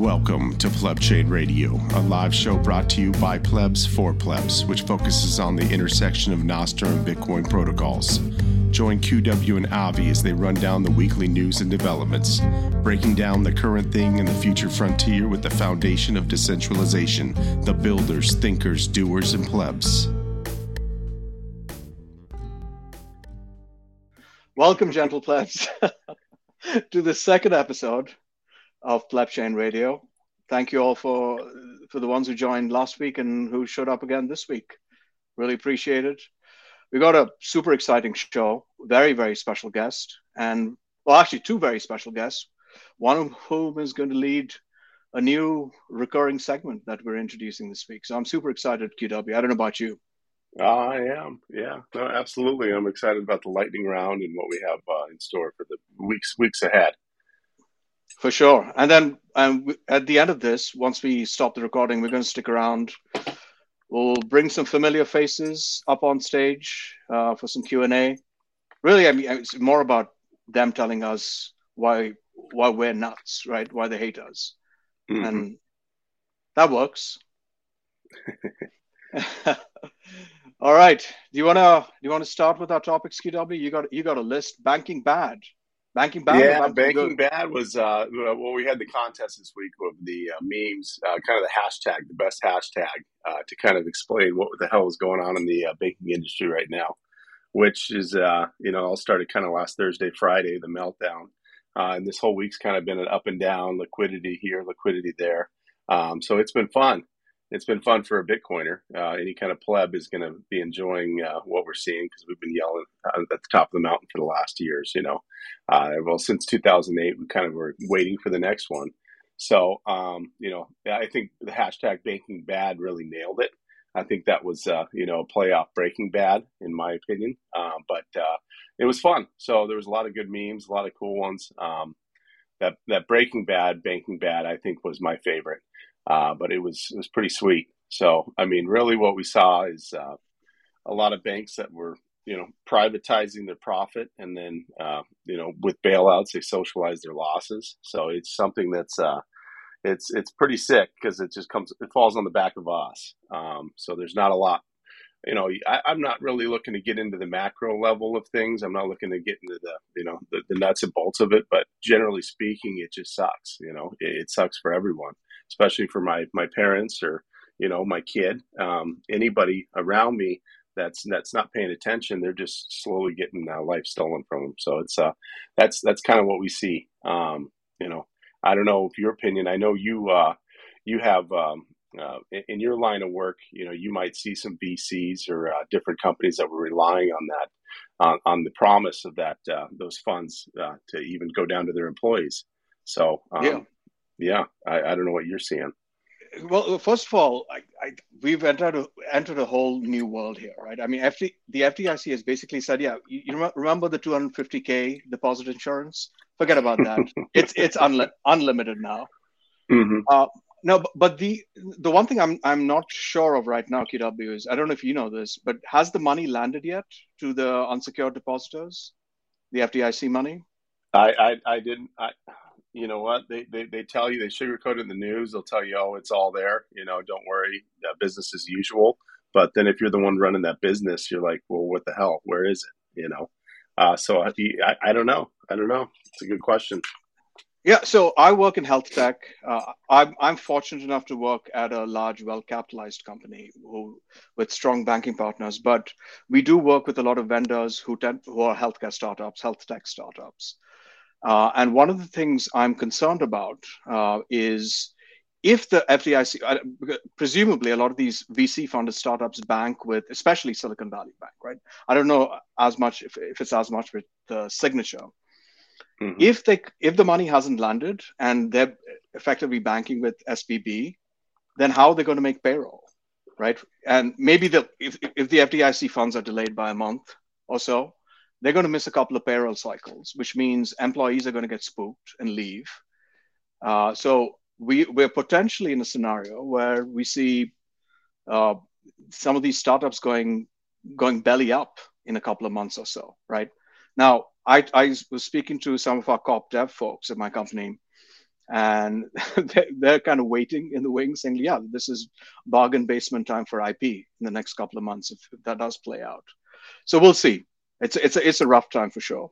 Welcome to Pleb Chain Radio, a live show brought to you by plebs for plebs, which focuses on the intersection of Nostr and Bitcoin protocols. Join QW and Avi as they run down the weekly news and developments, breaking down the current thing and the future frontier with the foundation of decentralization, the builders, thinkers, doers, and plebs. Welcome, gentle plebs, to the second episode of Plebchain Radio. Thank you all for for the ones who joined last week and who showed up again this week. Really appreciate it. We got a super exciting show, very very special guest, and well, actually two very special guests. One of whom is going to lead a new recurring segment that we're introducing this week. So I'm super excited, QW. I don't know about you. I am, yeah, no, absolutely. I'm excited about the lightning round and what we have uh, in store for the weeks weeks ahead. For sure. And then um, at the end of this, once we stop the recording, we're going to stick around. We'll bring some familiar faces up on stage uh, for some Q and A. Really, I mean, it's more about them telling us why why we're nuts, right? Why they hate us, mm-hmm. and that works. All right. Do you wanna do you wanna start with our topics, QW? You got you got a list. Banking bad. Banking bad. Yeah, banking bad was uh, well. We had the contest this week of the uh, memes, uh, kind of the hashtag, the best hashtag, uh, to kind of explain what the hell is going on in the uh, banking industry right now. Which is, uh, you know, all started kind of last Thursday, Friday, the meltdown, and this whole week's kind of been an up and down, liquidity here, liquidity there. Um, so it's been fun it's been fun for a Bitcoiner. Uh, any kind of pleb is going to be enjoying uh, what we're seeing because we've been yelling at the top of the mountain for the last years. You know, uh, well since 2008, we kind of were waiting for the next one. So, um, you know, I think the hashtag Banking Bad really nailed it. I think that was, uh, you know, a playoff Breaking Bad, in my opinion. Um, but uh, it was fun. So there was a lot of good memes, a lot of cool ones. Um, that that Breaking Bad, Banking Bad, I think was my favorite. Uh, but it was it was pretty sweet. So I mean, really, what we saw is uh, a lot of banks that were you know privatizing their profit, and then uh, you know with bailouts they socialize their losses. So it's something that's uh, it's it's pretty sick because it just comes it falls on the back of us. Um, so there's not a lot you know, I, am not really looking to get into the macro level of things. I'm not looking to get into the, you know, the, the nuts and bolts of it. But generally speaking, it just sucks. You know, it, it sucks for everyone, especially for my my parents or you know my kid. Um, anybody around me that's that's not paying attention, they're just slowly getting uh, life stolen from them. So it's uh, that's that's kind of what we see. Um, you know, I don't know if your opinion. I know you uh, you have um, uh, in, your line of work, you know, you might see some VCs or uh, different companies that were relying on that, uh, on the promise of that uh, those funds to even go down to their employees. So, um, yeah, yeah, I, I, don't know what you're seeing. Well, first of all, I, I, we've entered a, entered a whole new world here, right? I mean, FD, the FDIC has basically said, yeah, you, you remember the 250k deposit insurance? Forget about that. it's it's unli- unlimited now. Mm-hmm. Uh, no, but the the one thing I'm I'm not sure of right now, QW, is I don't know if you know this, but has the money landed yet to the unsecured depositors, the FDIC money? I I, I didn't. I, you know what? They, they they tell you they sugarcoat it in the news. They'll tell you, oh, it's all there. You know, don't worry, business as usual. But then if you're the one running that business, you're like, well, what the hell? Where is it? You know. Uh, so I, I I don't know. I don't know. It's a good question. Yeah, so I work in health tech. Uh, I'm, I'm fortunate enough to work at a large, well capitalized company who, with strong banking partners. But we do work with a lot of vendors who, tend, who are healthcare startups, health tech startups. Uh, and one of the things I'm concerned about uh, is if the FDIC, uh, presumably a lot of these VC funded startups bank with, especially Silicon Valley Bank, right? I don't know as much if, if it's as much with the signature. Mm-hmm. If they if the money hasn't landed and they're effectively banking with SVB, then how are they going to make payroll, right? And maybe the if if the FDIC funds are delayed by a month or so, they're going to miss a couple of payroll cycles, which means employees are going to get spooked and leave. Uh, so we we're potentially in a scenario where we see uh, some of these startups going going belly up in a couple of months or so, right? Now, I, I was speaking to some of our corp dev folks at my company, and they're kind of waiting in the wings, saying, "Yeah, this is bargain basement time for IP in the next couple of months if that does play out." So we'll see. It's it's a, it's a rough time for sure.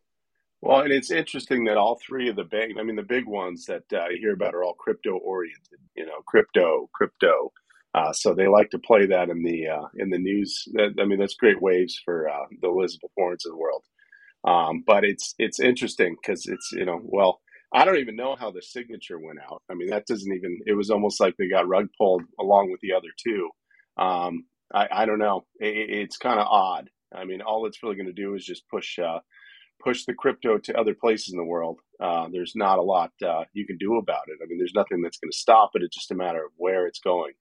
Well, and it's interesting that all three of the bank, I mean, the big ones that uh, you hear about are all crypto oriented. You know, crypto, crypto. Uh, so they like to play that in the uh, in the news. I mean, that's great waves for uh, the Elizabeth Warrens of the world. Um, but it's it's interesting because it's you know well I don't even know how the signature went out. I mean that doesn't even. It was almost like they got rug pulled along with the other two. Um, I, I don't know. It, it's kind of odd. I mean, all it's really going to do is just push uh, push the crypto to other places in the world. Uh, there's not a lot uh, you can do about it. I mean, there's nothing that's going to stop it. It's just a matter of where it's going.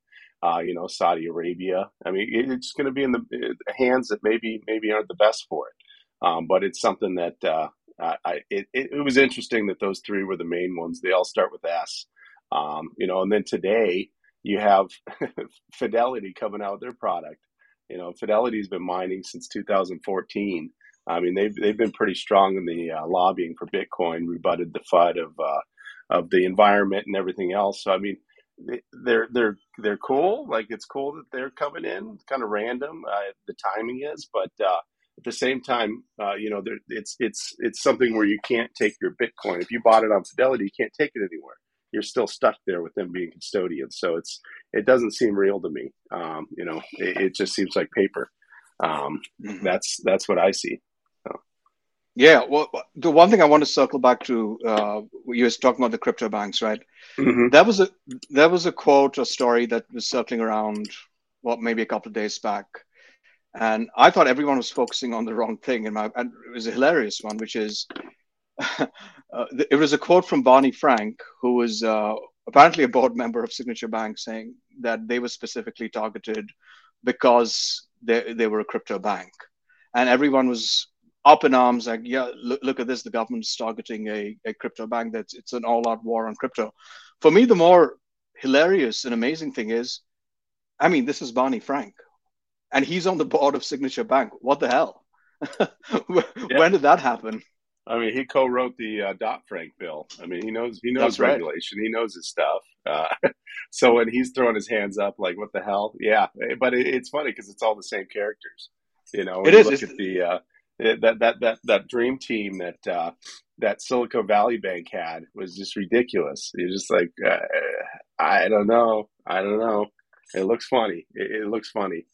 Uh, you know, Saudi Arabia. I mean, it's going to be in the hands that maybe maybe aren't the best for it. Um, but it's something that uh, I, it, it, was interesting that those three were the main ones. They all start with S. Um, you know, and then today you have Fidelity coming out with their product. You know, Fidelity's been mining since 2014. I mean, they've they've been pretty strong in the uh, lobbying for Bitcoin, rebutted the FUD of uh, of the environment and everything else. So I mean, they're they're they're cool. Like it's cool that they're coming in. Kind of random. Uh, the timing is, but uh, at the same time, uh, you know, it's it's it's something where you can't take your Bitcoin. If you bought it on Fidelity, you can't take it anywhere. You're still stuck there with them being custodians. So it's it doesn't seem real to me. Um, you know, it, it, just seems like paper. Um, mm-hmm. That's that's what I see. So. Yeah, well, the one thing I want to circle back to, uh, you was talking about the crypto banks, right? Mm-hmm. That was a that was a quote, a story that was circling around, what well, maybe a couple of days back, and I thought everyone was focusing on the wrong thing. And, my, and it was a hilarious one, which is uh, it was a quote from Barney Frank, who was uh, apparently a board member of Signature Bank, saying that they were specifically targeted because they, they were a crypto bank. And everyone was up in arms, like, yeah, look, look at this. The government's targeting a, a crypto bank. That's it's an all-out war on crypto. For me, the more hilarious and amazing thing is, I mean, this is Barney Frank and he's on the board of Signature Bank. What the hell? when yeah. did that happen? I mean, he co-wrote the uh, Dodd Frank bill. I mean, he knows he knows That's regulation. Right. He knows his stuff. Uh, so when he's throwing his hands up, like, what the hell? Yeah, but it, it's funny because it's all the same characters. You know, when it you is. look at the uh, that that that that dream team that uh, that Silicon Valley Bank had was just ridiculous. You're just like, uh, I don't know, I don't know. It looks funny. It, it looks funny.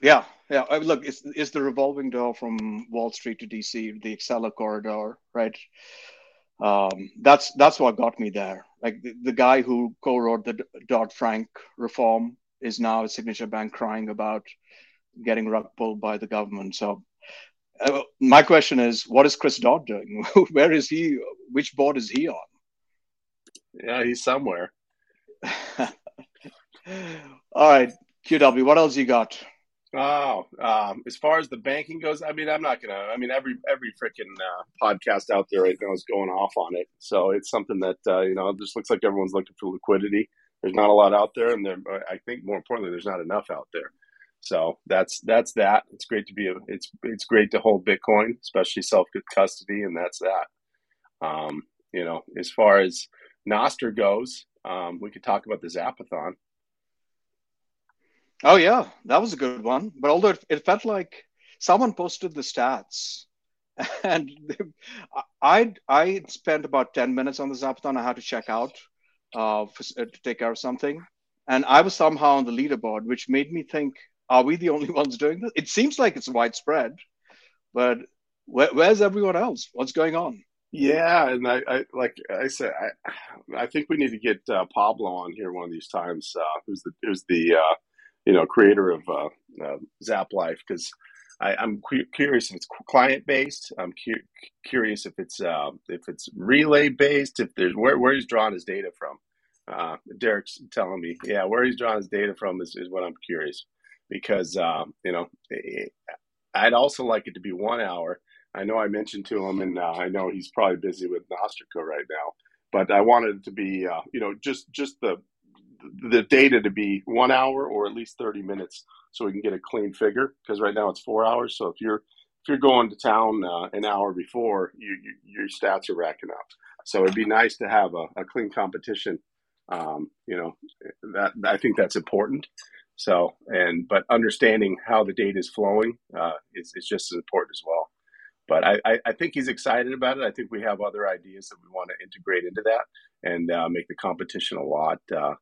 Yeah, yeah. I mean, look, it's it's the revolving door from Wall Street to DC, the Acela corridor, right? Um, that's that's what got me there. Like the, the guy who co-wrote the Dodd Frank reform is now at Signature Bank crying about getting rug pulled by the government. So uh, my question is, what is Chris Dodd doing? Where is he? Which board is he on? Yeah, he's somewhere. All right, QW. What else you got? Oh, um, as far as the banking goes, I mean, I'm not gonna. I mean, every every freaking uh, podcast out there right now is going off on it. So it's something that uh, you know, just looks like everyone's looking for liquidity. There's not a lot out there, and there, I think more importantly, there's not enough out there. So that's that's that. It's great to be. A, it's it's great to hold Bitcoin, especially self custody, and that's that. Um, you know, as far as Nostr goes, um, we could talk about the Zapathon. Oh yeah, that was a good one. But although it, felt like someone posted the stats, and I I spent about ten minutes on the Zapathon. I had to check out uh, for, uh, to take care of something, and I was somehow on the leaderboard, which made me think: Are we the only ones doing this? It seems like it's widespread, but where, where's everyone else? What's going on? Yeah, and I, I like I said, I I think we need to get uh, Pablo on here one of these times. Uh, who's the who's the uh, you know, creator of uh, uh, Zap Life because I'm cu- curious if it's client based. I'm cu- curious if it's uh, if it's relay based. If there's where where he's drawing his data from. Uh, Derek's telling me, yeah, where he's drawing his data from is, is what I'm curious because um, you know it, I'd also like it to be one hour. I know I mentioned to him, and uh, I know he's probably busy with Nostrica right now, but I wanted it to be uh, you know just just the the data to be one hour or at least 30 minutes so we can get a clean figure because right now it's four hours so if you're if you're going to town uh, an hour before you, you, your stats are racking up So it'd be nice to have a, a clean competition. Um, you know, that I think that's important. So, and but understanding how the data is flowing uh, is, is just as important as well. But I, I, think he's excited about it. I think we have other ideas that we want to integrate into that and uh, make the competition a lot uh,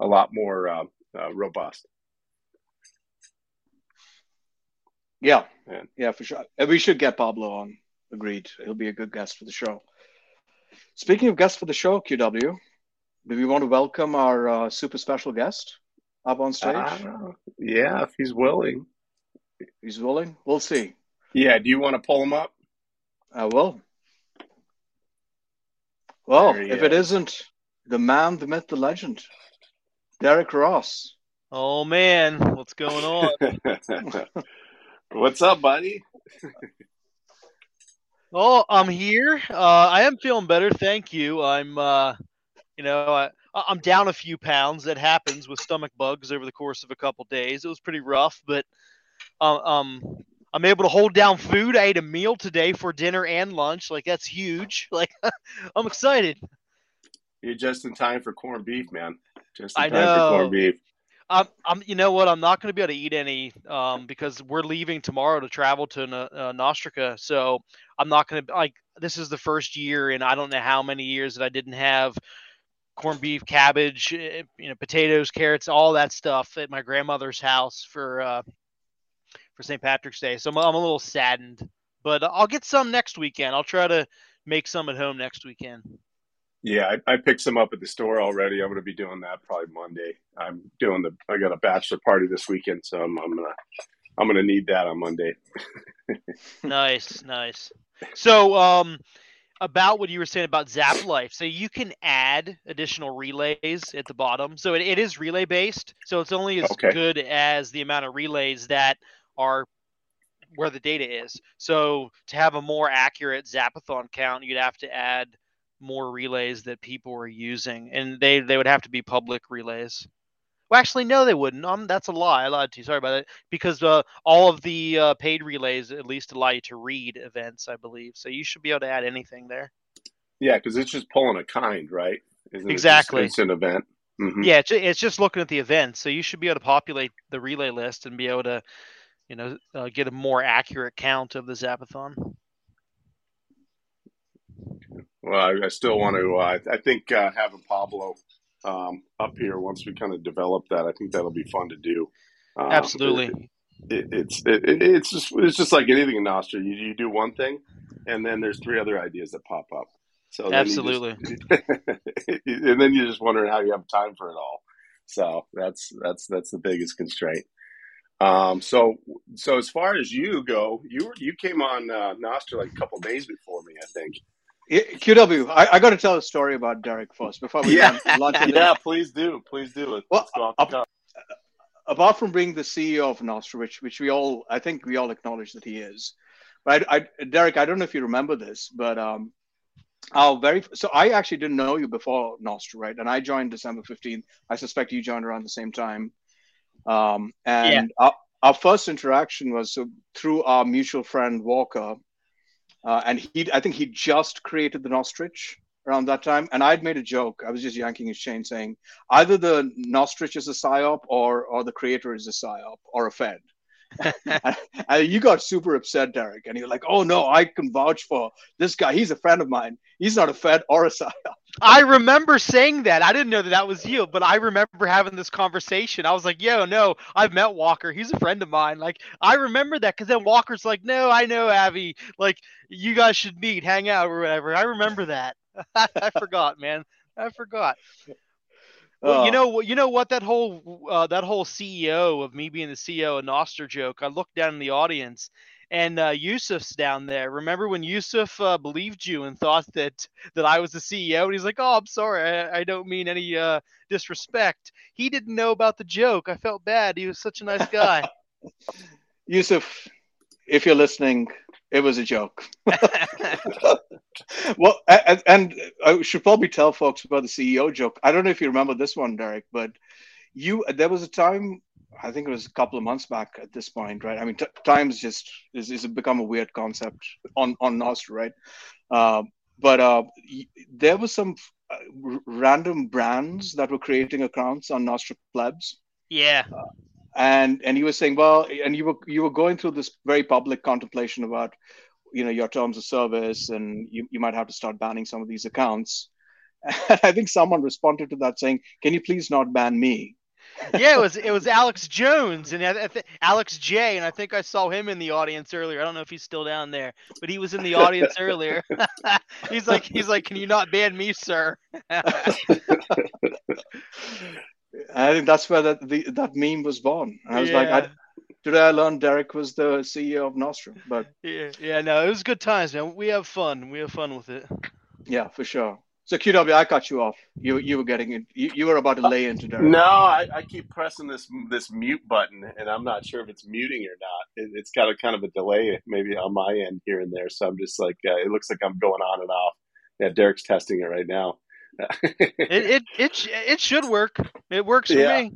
a lot more uh, uh, robust. Yeah, yeah, yeah, for sure. And we should get Pablo on. Agreed. He'll be a good guest for the show. Speaking of guests for the show, QW, do we want to welcome our uh, super special guest up on stage? Uh, yeah, if he's willing. He's willing. We'll see. Yeah. Do you want to pull him up? I will. Well, if is. it isn't the man, the myth, the legend, Derek Ross. Oh man, what's going on? what's up, buddy? oh, I'm here. Uh, I am feeling better, thank you. I'm, uh, you know, I, I'm down a few pounds. That happens with stomach bugs over the course of a couple days. It was pretty rough, but um, um, I'm able to hold down food. I ate a meal today for dinner and lunch. Like that's huge. Like I'm excited. You're just in time for corned beef, man. Just in I time know. for corned beef. I'm, I'm, you know what? I'm not going to be able to eat any um, because we're leaving tomorrow to travel to uh, Nostrica. So I'm not going to like. This is the first year in I don't know how many years that I didn't have corned beef, cabbage, eh, you know, potatoes, carrots, all that stuff at my grandmother's house for uh, for St. Patrick's Day. So I'm, I'm a little saddened, but I'll get some next weekend. I'll try to make some at home next weekend. Yeah, I, I, picked some up at the store already. I'm going to be doing that probably Monday. I'm doing the. I got a bachelor party this weekend, so I'm, I'm gonna I'm gonna need that on Monday. nice, nice. So, um, about what you were saying about Zap Life, so you can add additional relays at the bottom. So it, it is relay based. So it's only as okay. good as the amount of relays that are where the data is. So to have a more accurate Zapathon count, you'd have to add more relays that people were using, and they they would have to be public relays. Well, actually, no, they wouldn't. Um, that's a lie. I lied to you. Sorry about that. Because uh, all of the uh, paid relays at least allow you to read events, I believe. So you should be able to add anything there. Yeah, because it's just pulling a kind, right? Isn't exactly. It just, it's an event. Mm-hmm. Yeah, it's, it's just looking at the event. So you should be able to populate the relay list and be able to, you know, uh, get a more accurate count of the Zapathon. Well, I, I still want to. Uh, I think uh, having Pablo um, up here once we kind of develop that, I think that'll be fun to do. Uh, Absolutely. It, it, it's it, it's just it's just like anything in Nostr. You, you do one thing, and then there's three other ideas that pop up. So absolutely, just, and then you're just wondering how you have time for it all. So that's that's that's the biggest constraint. Um, so so as far as you go, you were you came on uh, Nostr like a couple days before me, I think. QW, I, I got to tell a story about Derek first before we yeah. launch Yeah, please do, please do it. Well, up, apart from being the CEO of Nostr, which which we all, I think we all acknowledge that he is. But I, I, Derek, I don't know if you remember this, but um, our very so I actually didn't know you before Nostr, right? And I joined December fifteenth. I suspect you joined around the same time. Um, and yeah. our, our first interaction was so through our mutual friend Walker uh, and he, I think he just created the Nostrich around that time. And I'd made a joke. I was just yanking his chain saying either the Nostrich is a psyop or, or the creator is a psyop or a Fed. and, you got super upset, Derek, and you're like, "Oh no, I can vouch for this guy. He's a friend of mine. He's not a Fed or a psyop." I remember saying that. I didn't know that that was you, but I remember having this conversation. I was like, "Yo, no, I've met Walker. He's a friend of mine." Like, I remember that because then Walker's like, "No, I know Avi. Like, you guys should meet, hang out, or whatever." I remember that. I forgot, man. I forgot. Well, you know, you know what that whole uh, that whole CEO of me being the CEO of Nostr joke. I looked down in the audience, and uh, Yusuf's down there. Remember when Yusuf uh, believed you and thought that that I was the CEO, and he's like, "Oh, I'm sorry, I, I don't mean any uh, disrespect." He didn't know about the joke. I felt bad. He was such a nice guy. Yusuf, if you're listening, it was a joke. well, and, and, I should probably tell folks about the CEO joke. I don't know if you remember this one, Derek, but you there was a time I think it was a couple of months back at this point, right? I mean, t- times just is, is become a weird concept on on Nostr, right? Uh, but uh, there was some uh, random brands that were creating accounts on Nostr Plebs. Yeah. And and you were saying, well, and you were you were going through this very public contemplation about, you know, your terms of service, and you, you might have to start banning some of these accounts. And I think someone responded to that saying, "Can you please not ban me?" yeah, it was it was Alex Jones and I, th- Alex J, and I think I saw him in the audience earlier. I don't know if he's still down there, but he was in the audience earlier. he's like he's like, "Can you not ban me, sir?" I think that's where that the, that meme was born. I was yeah. like, I, today I learned Derek was the CEO of Nostrum, but yeah, yeah, no, it was good times, man. We have fun. We have fun with it. Yeah, for sure. So QW, I cut you off. You you were getting it. You, you were about to lay into Derek. No, I, I keep pressing this this mute button, and I'm not sure if it's muting or not. It, has got a kind of a delay, maybe on my end here and there. So I'm just like, uh, it looks like I'm going on and off. Yeah, Derek's testing it right now. It, it it it should work. It works for yeah. me.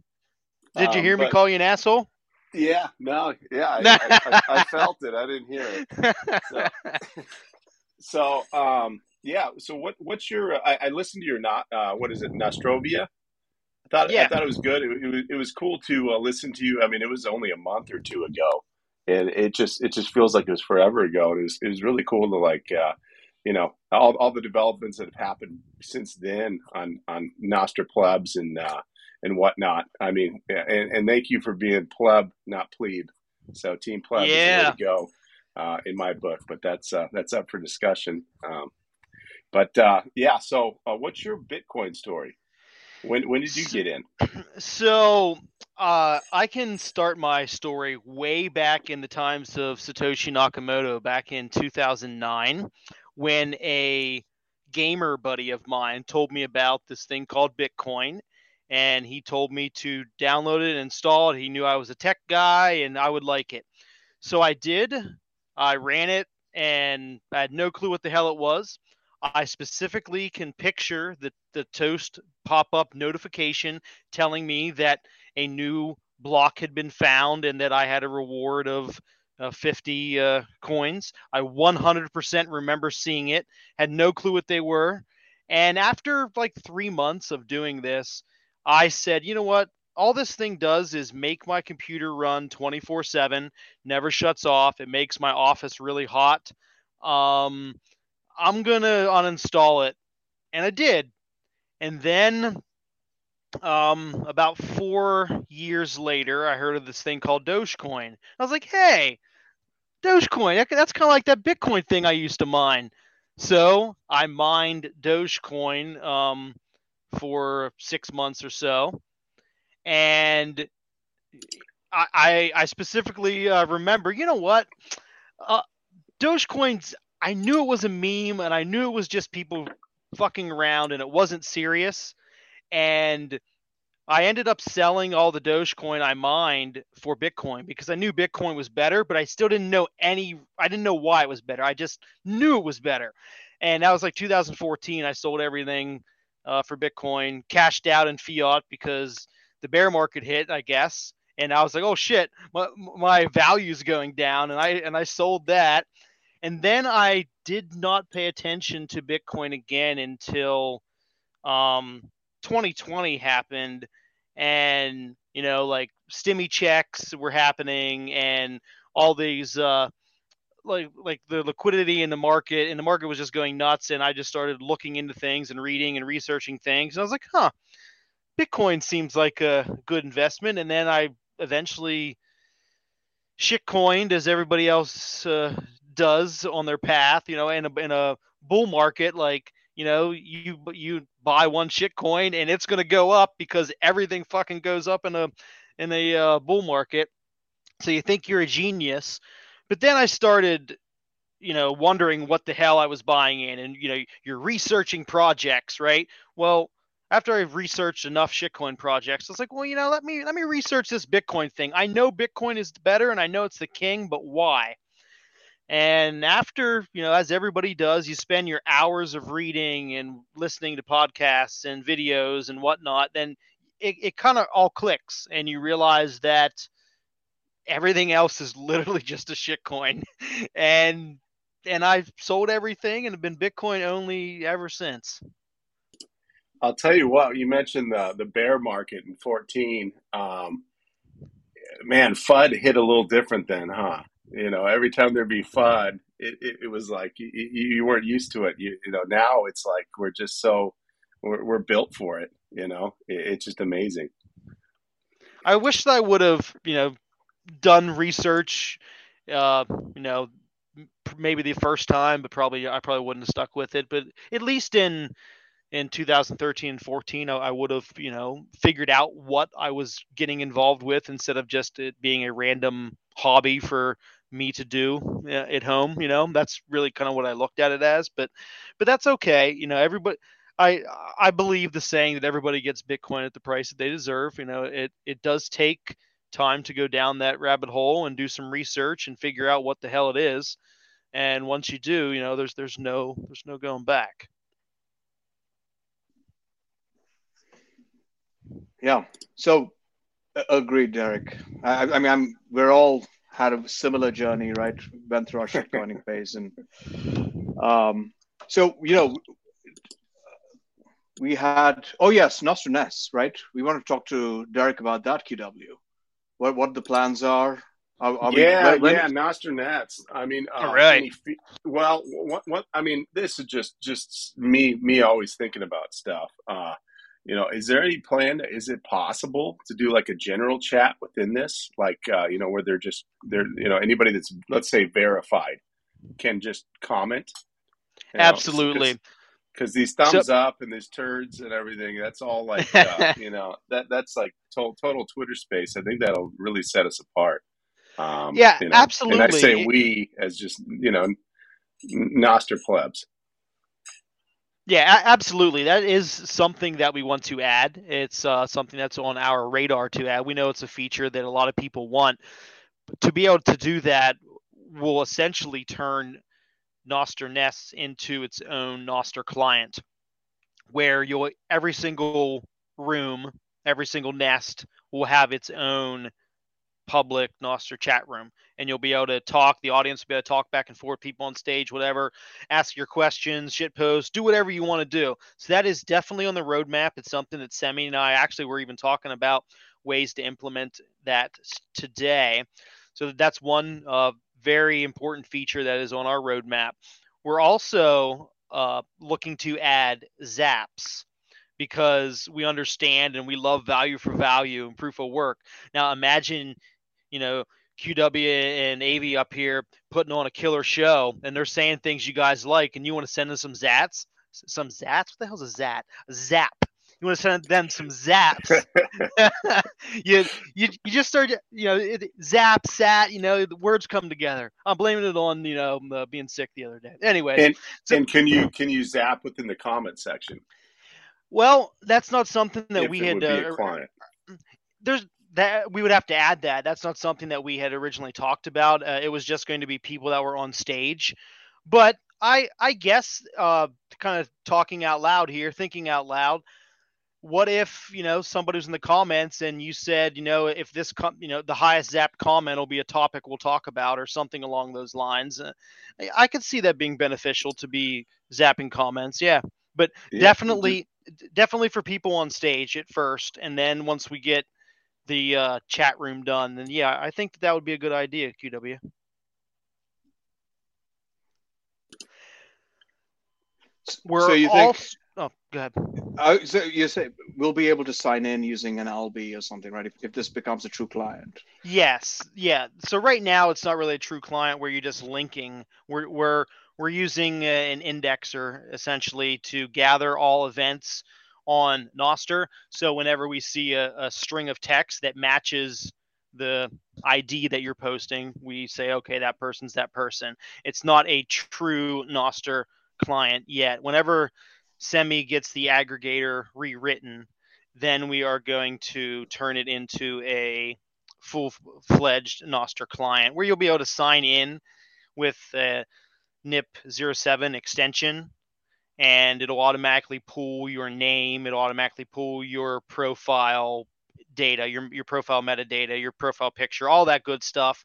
Did you um, hear me call you an asshole? Yeah, no, yeah, I, I, I, felt it. I didn't hear it. So, so um, yeah. So what what's your? I, I listened to your not uh, what is it Nostrovia. I thought yeah. I thought it was good. It, it was it was cool to uh, listen to you. I mean, it was only a month or two ago, and it just it just feels like it was forever ago. And it was it was really cool to like. Uh, you know all, all the developments that have happened since then on on Nostr plebs and uh, and whatnot. I mean, and, and thank you for being pleb, not plebe. So team pleb yeah. is the way to go uh, in my book. But that's uh, that's up for discussion. Um, but uh, yeah, so uh, what's your Bitcoin story? When when did you get in? So uh, I can start my story way back in the times of Satoshi Nakamoto, back in 2009, when a gamer buddy of mine told me about this thing called Bitcoin. And he told me to download it and install it. He knew I was a tech guy and I would like it. So I did. I ran it and I had no clue what the hell it was. I specifically can picture the, the toast pop up notification telling me that a new block had been found and that I had a reward of uh, 50 uh, coins. I 100% remember seeing it, had no clue what they were. And after like three months of doing this, I said, you know what? All this thing does is make my computer run 24 7, never shuts off. It makes my office really hot. Um, I'm gonna uninstall it, and I did. And then, um, about four years later, I heard of this thing called Dogecoin. I was like, "Hey, Dogecoin, that's kind of like that Bitcoin thing I used to mine." So I mined Dogecoin um, for six months or so, and I, I, I specifically uh, remember, you know what? Uh, Dogecoin's I knew it was a meme and I knew it was just people fucking around and it wasn't serious. And I ended up selling all the Dogecoin I mined for Bitcoin because I knew Bitcoin was better, but I still didn't know any, I didn't know why it was better. I just knew it was better. And that was like 2014. I sold everything uh, for Bitcoin, cashed out in fiat because the bear market hit, I guess. And I was like, oh shit, my, my value is going down. And I, and I sold that and then I did not pay attention to Bitcoin again until um, 2020 happened, and you know, like stimmy checks were happening, and all these uh, like like the liquidity in the market, and the market was just going nuts, and I just started looking into things and reading and researching things, and I was like, huh, Bitcoin seems like a good investment, and then I eventually shitcoined as everybody else uh, does on their path, you know, in a, in a bull market, like, you know, you you buy one shitcoin and it's going to go up because everything fucking goes up in a in a uh, bull market. So you think you're a genius, but then I started, you know, wondering what the hell I was buying in, and you know, you're researching projects, right? Well, after I've researched enough shitcoin projects, I was like, well, you know, let me let me research this Bitcoin thing. I know Bitcoin is better, and I know it's the king, but why? And after, you know, as everybody does, you spend your hours of reading and listening to podcasts and videos and whatnot, then it, it kind of all clicks and you realize that everything else is literally just a shit coin. and and I've sold everything and have been Bitcoin only ever since. I'll tell you what. You mentioned the the bear market in 14. Um, man, FUD hit a little different then, huh? You know, every time there'd be fun, it, it, it was like you, you, weren't used to it. You, you know, now it's like we're just so we're, we're built for it. You know, it, it's just amazing. I wish that I would have, you know, done research. Uh, you know, maybe the first time, but probably I probably wouldn't have stuck with it. But at least in in 2013 and 14, I, I would have you know figured out what I was getting involved with instead of just it being a random hobby for me to do uh, at home. You know, that's really kind of what I looked at it as. But but that's okay. You know, everybody. I I believe the saying that everybody gets Bitcoin at the price that they deserve. You know, it it does take time to go down that rabbit hole and do some research and figure out what the hell it is. And once you do, you know, there's there's no there's no going back. Yeah. So agreed, Derek. I, I mean, I'm we're all had a similar journey, right? Went through our shitcoining phase, and um, so you know, we had oh yes, Nostr Nest, right? We want to talk to Derek about that QW. What what the plans are? Are, are yeah, we, when, yeah, Nostr Nests. I mean, uh, all right. Any, well, what, what? I mean, this is just just me me always thinking about stuff. Uh, you know, is there any plan? Is it possible to do like a general chat within this, like uh, you know, where they're just they're you know anybody that's let's say verified can just comment. Absolutely. Because these thumbs so, up and these turds and everything, that's all like uh, you know that that's like total, total Twitter space. I think that'll really set us apart. Um, yeah, you know, absolutely. And I say we as just you know Nostr plebs. Yeah, absolutely. That is something that we want to add. It's uh, something that's on our radar to add. We know it's a feature that a lot of people want. To be able to do that will essentially turn Nostr Nests into its own Nostr client, where you'll every single room, every single nest will have its own public Nostr chat room, and you'll be able to talk. The audience will be able to talk back and forth, people on stage, whatever, ask your questions, shit post, do whatever you want to do. So that is definitely on the roadmap. It's something that Semi and I actually were even talking about ways to implement that today. So that's one uh, very important feature that is on our roadmap. We're also uh, looking to add zaps because we understand and we love value for value and proof of work. Now imagine you know, QW and Avi up here putting on a killer show and they're saying things you guys like and you want to send them some zats, some zats. What the hell's a zat? A zap. You want to send them some zaps. you, you you just start you know it, zap sat you know the words come together. I'm blaming it on you know uh, being sick the other day. Anyway, and, so, and can you can you zap within the comment section? Well, that's not something that if we had. Uh, there's that we would have to add that. That's not something that we had originally talked about. Uh, it was just going to be people that were on stage. But I I guess uh, kind of talking out loud here, thinking out loud. What if you know somebody was in the comments and you said you know if this com- you know the highest zapped comment will be a topic we'll talk about or something along those lines. Uh, I could see that being beneficial to be zapping comments. Yeah, but yeah. definitely definitely for people on stage at first, and then once we get the uh, chat room done, then yeah, I think that, that would be a good idea, QW. We're so you all... think? Oh, go ahead. Uh, so you say we'll be able to sign in using an LB or something, right? If, if this becomes a true client. Yes, yeah. So right now it's not really a true client where you're just linking. We're we're we're using an indexer essentially to gather all events on Nostr. So whenever we see a, a string of text that matches the ID that you're posting, we say, okay, that person's that person. It's not a true Nostr client yet. Whenever Semi gets the aggregator rewritten, then we are going to turn it into a full-fledged Nostr client where you'll be able to sign in with a NIP07 extension and it'll automatically pull your name, it'll automatically pull your profile data, your your profile metadata, your profile picture, all that good stuff,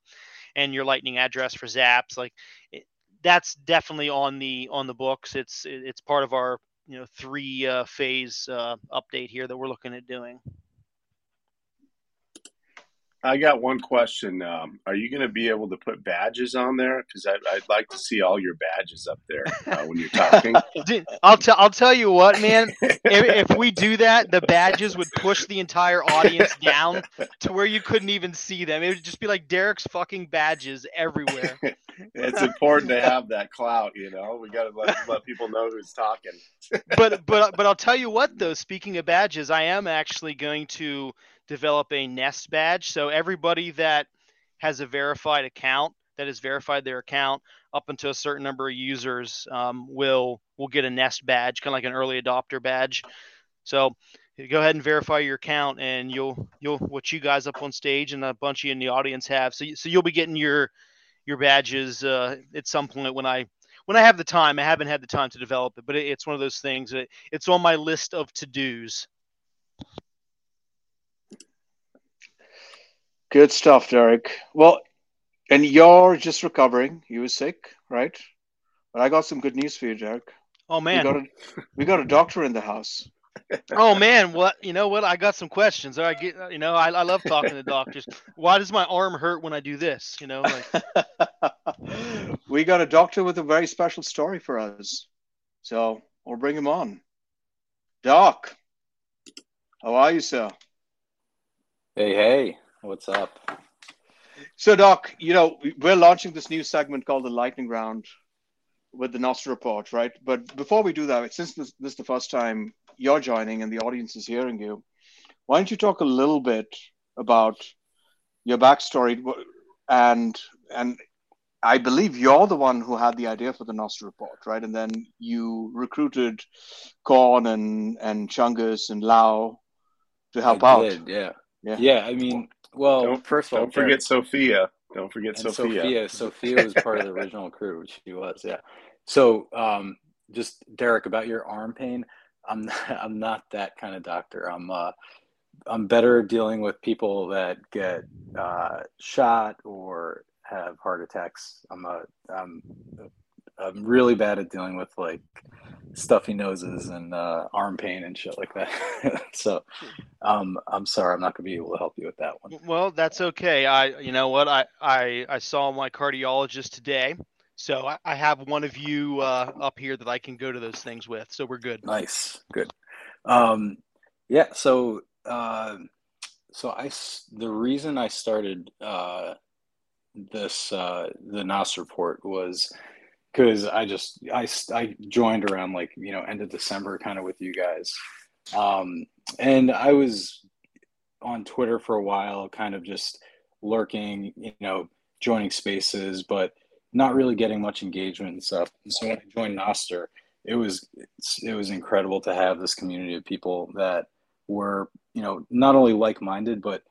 and your lightning address for Zaps. Like, it, that's definitely on the on the books. It's it's part of our you know three uh, phase uh, update here that we're looking at doing. I got one question. Um, are you going to be able to put badges on there? Because I'd like to see all your badges up there uh, when you're talking. I'll tell. I'll tell you what, man. if, if, we do that, the badges would push the entire audience down to where you couldn't even see them. It would just be like Derek's fucking badges everywhere. it's important to have that clout. You know, we got to let, let people know who's talking. but but but I'll tell you what, though. Speaking of badges, I am actually going to develop a Nest badge. So everybody that has a verified account that has verified their account up until a certain number of users um, will will get a Nest badge, kind of like an early adopter badge. So go ahead and verify your account, and you'll you'll what you guys up on stage and a bunch of you in the audience have. So so you'll be getting your your badges uh, at some point when I when I have the time. I haven't had the time to develop it, but it, it's one of those things that it's on my list of to dos. Good stuff, Derek. Well, and you're just recovering. You were sick, right? But I got some good news for you, Derek. Oh man, we got a, we got a doctor in the house. oh man, what you know? What I got some questions. I get you know I, I love talking to doctors. Why does my arm hurt when I do this? You know, like we got a doctor with a very special story for us, so we'll bring him on. Doc, how are you, sir? Hey, hey. What's up? So, Doc, you know, we're launching this new segment called the Lightning Round with the Nostr report, right? But before we do that, since this, this is the first time you're joining and the audience is hearing you, why don't you talk a little bit about your backstory and and I believe you're the one who had the idea for the Nostr report, right? And then you recruited Korn and and Chungus and Lau to help I out. Did, yeah. Yeah. Yeah. I mean, well, don't, first of all, don't forget Sophia. Don't forget Sophia. Sophia. Sophia was part of the original crew. She was, yeah. So, um, just Derek, about your arm pain. I'm not, I'm not that kind of doctor. I'm uh, I'm better dealing with people that get uh, shot or have heart attacks. I'm a I'm I'm really bad at dealing with like stuffy noses and uh, arm pain and shit like that. so, um, I'm sorry, I'm not gonna be able to help you with that one. Well, that's okay. I, you know what, I I, I saw my cardiologist today, so I, I have one of you uh, up here that I can go to those things with. So we're good. Nice, good. Um, yeah. So, uh, so I the reason I started uh, this uh, the NOS report was because I just I I joined around like you know end of December kind of with you guys, um, and I was on Twitter for a while, kind of just lurking, you know, joining spaces, but not really getting much engagement and stuff. And so when I joined Nostr, it was it was incredible to have this community of people that were you know not only like minded but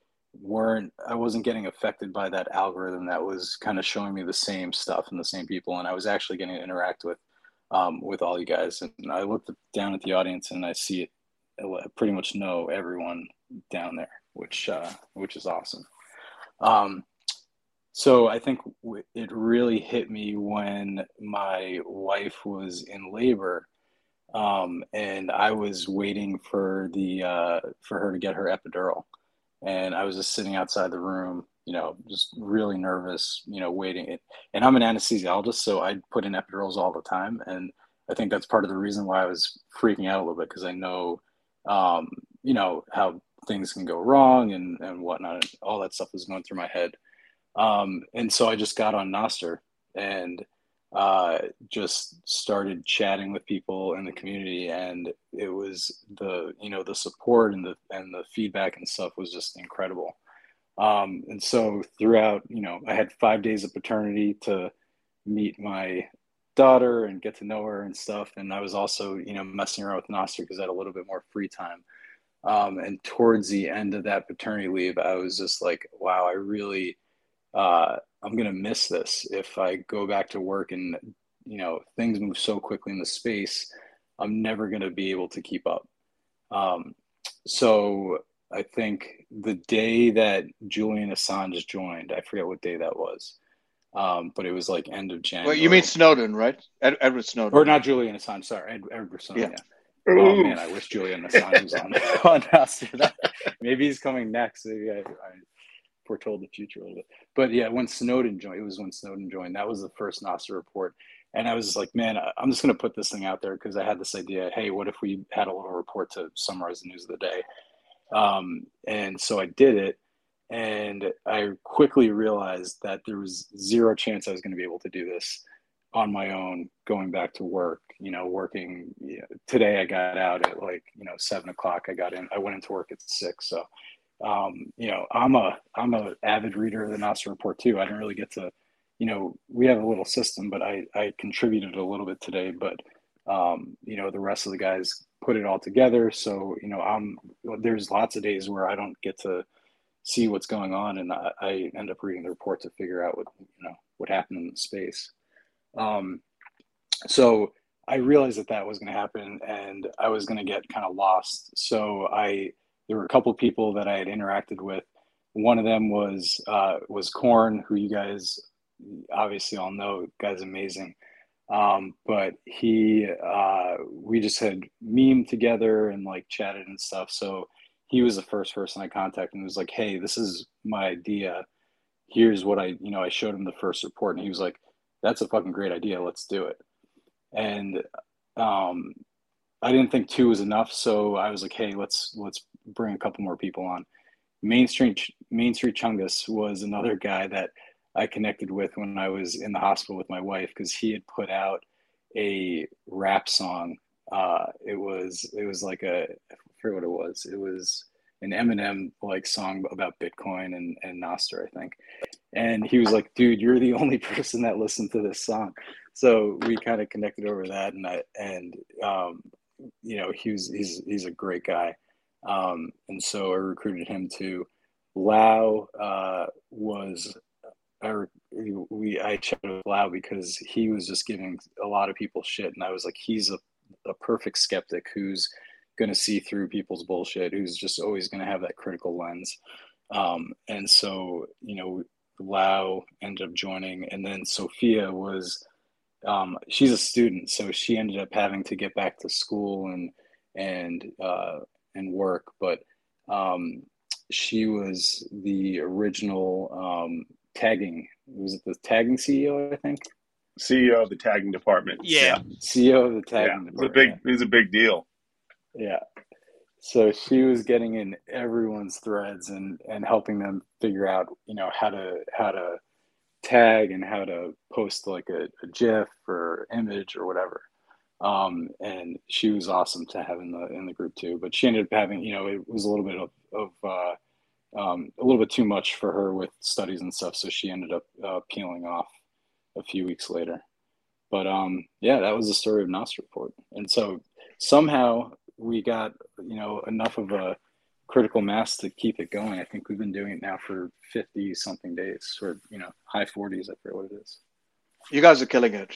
weren't I wasn't getting affected by that algorithm that was kind of showing me the same stuff and the same people, and I was actually getting to interact with um, with all you guys. And I looked down at the audience and I see it. I pretty much know everyone down there, which uh, which is awesome. Um, so I think it really hit me when my wife was in labor, um, and I was waiting for the uh, for her to get her epidural and I was just sitting outside the room, you know, just really nervous, you know, waiting. And I'm an anesthesiologist, so I put in epidurals all the time, and I think that's part of the reason why I was freaking out a little bit because I know, um, you know, how things can go wrong and and whatnot, all that stuff was going through my head. Um, and so I just got on Nostr and uh, just started chatting with people in the community and it was the you know the support and the and the feedback and stuff was just incredible. Um, and so throughout you know i had five days of paternity to meet my daughter and get to know her and stuff. And i was also you know messing around with Nostr because i had a little bit more free time. Um, and towards the end of that paternity leave i was just like wow i really uh, I'm going to miss this if I go back to work and you know things move so quickly in the space. I'm never going to be able to keep up. Um, so I think the day that Julian Assange joined, I forget what day that was. Um, but it was like end of January. Well, you mean Snowden, right? Ed- Edward Snowden. or not Julian Assange? Sorry, Ed, Edward Snowden. Yeah. Yeah. Oh man, I wish Julian Assange was on. on Nostr. That- Maybe he's coming next. Maybe I, I foretold the future a little bit. But yeah, when Snowden joined, it was when Snowden joined. That was the first Nostr report, and I was just like, man, I'm just gonna put this thing out there because I had this idea. Hey, what if we had a little report to summarize the news of the day? Um, and so I did it, and I quickly realized that there was zero chance I was going to be able to do this on my own going back to work you know working you know, today i got out at like you know seven o'clock i got in i went into work at six so um you know i'm a i'm a avid reader of the Nostr report too. I didn't really get to you know we have a little system but i i contributed a little bit today but um you know the rest of the guys put it all together. So you know i'm there's lots of days where i don't get to see what's going on and i, I end up reading the report to figure out what you know what happened in the space. Um, so I realized that that was going to happen, and I was going to get kind of lost. So I there were a couple of people that I had interacted with. One of them was uh, was Corn, who you guys obviously all know. Guy's amazing. Um, but he uh, we just had memed together and like chatted and stuff. So he was the first person I contacted and was like, "Hey, this is my idea. Here's what I you know." I showed him the first report, and he was like that's a fucking great idea. Let's do it. And um, I didn't think two was enough, so I was like, hey, let's let's bring a couple more people on. Main Street Main Street Chungus was another guy that I connected with when I was in the hospital with my wife because he had put out a rap song. Uh, it was it was like a I forget what it was. It was an Eminem like song about Bitcoin and and Nostr, I think. And he was like, "Dude, you're the only person that listened to this song." So we kind of connected over that, and I and um, you know he was he's he's a great guy, um, and so I recruited him to. Lau uh, was I we I chatted with Lau because he was just giving a lot of people shit, and I was like, he's a, a perfect skeptic who's going to see through people's bullshit, who's just always going to have that critical lens. Um, and so, you know, Lau ended up joining, and then Sophia was, um, she's a student, so she ended up having to get back to school and and uh, and work, but um, she was the original um, tagging. Was it the tagging CEO? I think CEO of the tagging department. Yeah. CEO of the yeah. tagging It was a big. It was a big deal. Yeah. So she was getting in everyone's threads and and helping them figure out, you know, how to how to tag and how to post like a, a GIF or image or whatever. Um, and she was awesome to have in the in the group too. But she ended up having, you know, it was a little bit of, of uh, um, a little bit too much for her with studies and stuff. So she ended up uh, peeling off a few weeks later. But um, yeah, that was the story of Nostr Report. And so somehow we got you know enough of a critical mass to keep it going. I think we've been doing it now for fifty something days, or you know high forties. I forget what it is. You guys are killing it.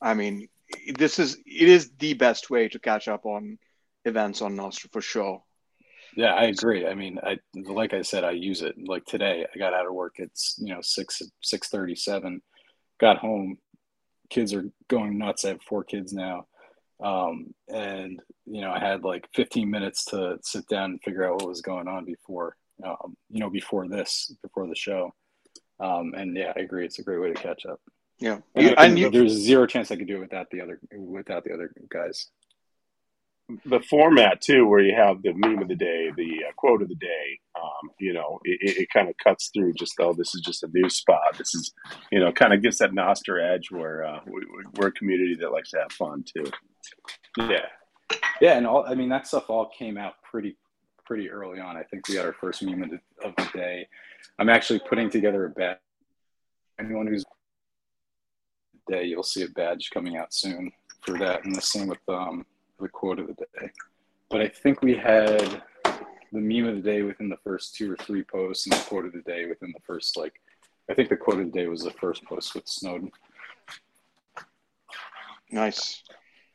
I mean, this is it is the best way to catch up on events on Nostr for sure. Yeah, I agree. I mean, I like I said, I use it. Like today, I got out of work. It's you know six six thirty seven. Got home. Kids are going nuts. I have four kids now, um, and you know I had like fifteen minutes to sit down and figure out what was going on before um, you know before this before the show. Um, and yeah, I agree. It's a great way to catch up. Yeah, And, You- and you, there's zero chance I could do it without the other without the other guys. the format too, where you have the meme of the day, the uh, quote of the day. Um, you know, it, it, it kind of cuts through. Just oh, this is just a news spot. This is, you know, kind of gives that Nostr edge where uh, we, we- we're a community that likes to have fun too. Yeah, yeah, and all I mean that stuff all came out pretty pretty early on. I think we had our first meme of the, of the day. I'm actually putting together a bet. Anyone who's day, you'll see a badge coming out soon for that, and the same with um, the quote of the day. But I think we had the meme of the day within the first two or three posts, and the quote of the day within the first like. I think the quote of the day was the first post with Snowden. nice.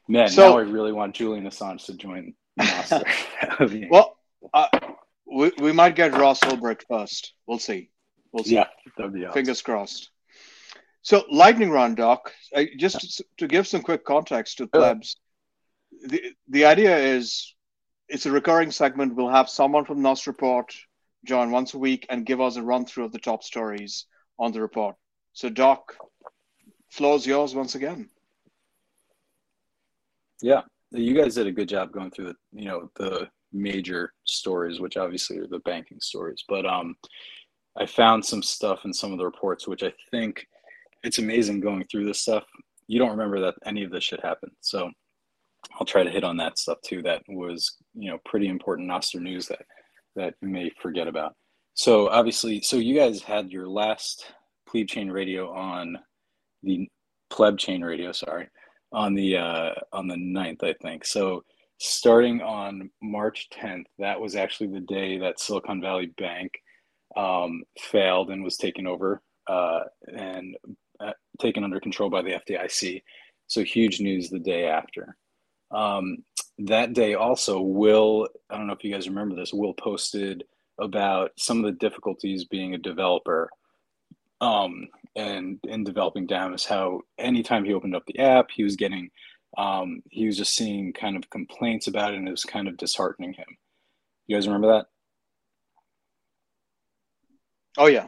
Man, So- now I really want Julian Assange to join Nostr. That would be- Well, uh, we we might get Ross Ulbricht first. We'll see. We'll see. yeah, that would be awesome. Fingers crossed. So, lightning round, Doc. Just to give some quick context to plebs, the the idea is it's a recurring segment. We'll have someone from Nostr Report join once a week and give us a run through of the top stories on the report. So, Doc, floor's yours once again. Yeah, you guys did a good job going through the you know the major stories, which obviously are the banking stories. But um, I found some stuff in some of the reports, which I think it's amazing going through this stuff. You don't remember that any of this shit happened, so I'll try to hit on that stuff too. That was you know pretty important Nostr news that that you may forget about. So obviously, so you guys had your last pleb chain radio on the pleb chain radio, sorry, on the uh, on the 9th, I think. So starting on March 10th, that was actually the day that Silicon Valley Bank um, failed and was taken over uh, and taken under control by the FDIC. So huge news the day after. Um, that day also, Will, I don't know if you guys remember this, Will posted about some of the difficulties being a developer um, and in developing Damus, how anytime he opened up the app, he was getting, um, he was just seeing kind of complaints about it and it was kind of disheartening him. You guys remember that? Oh, yeah.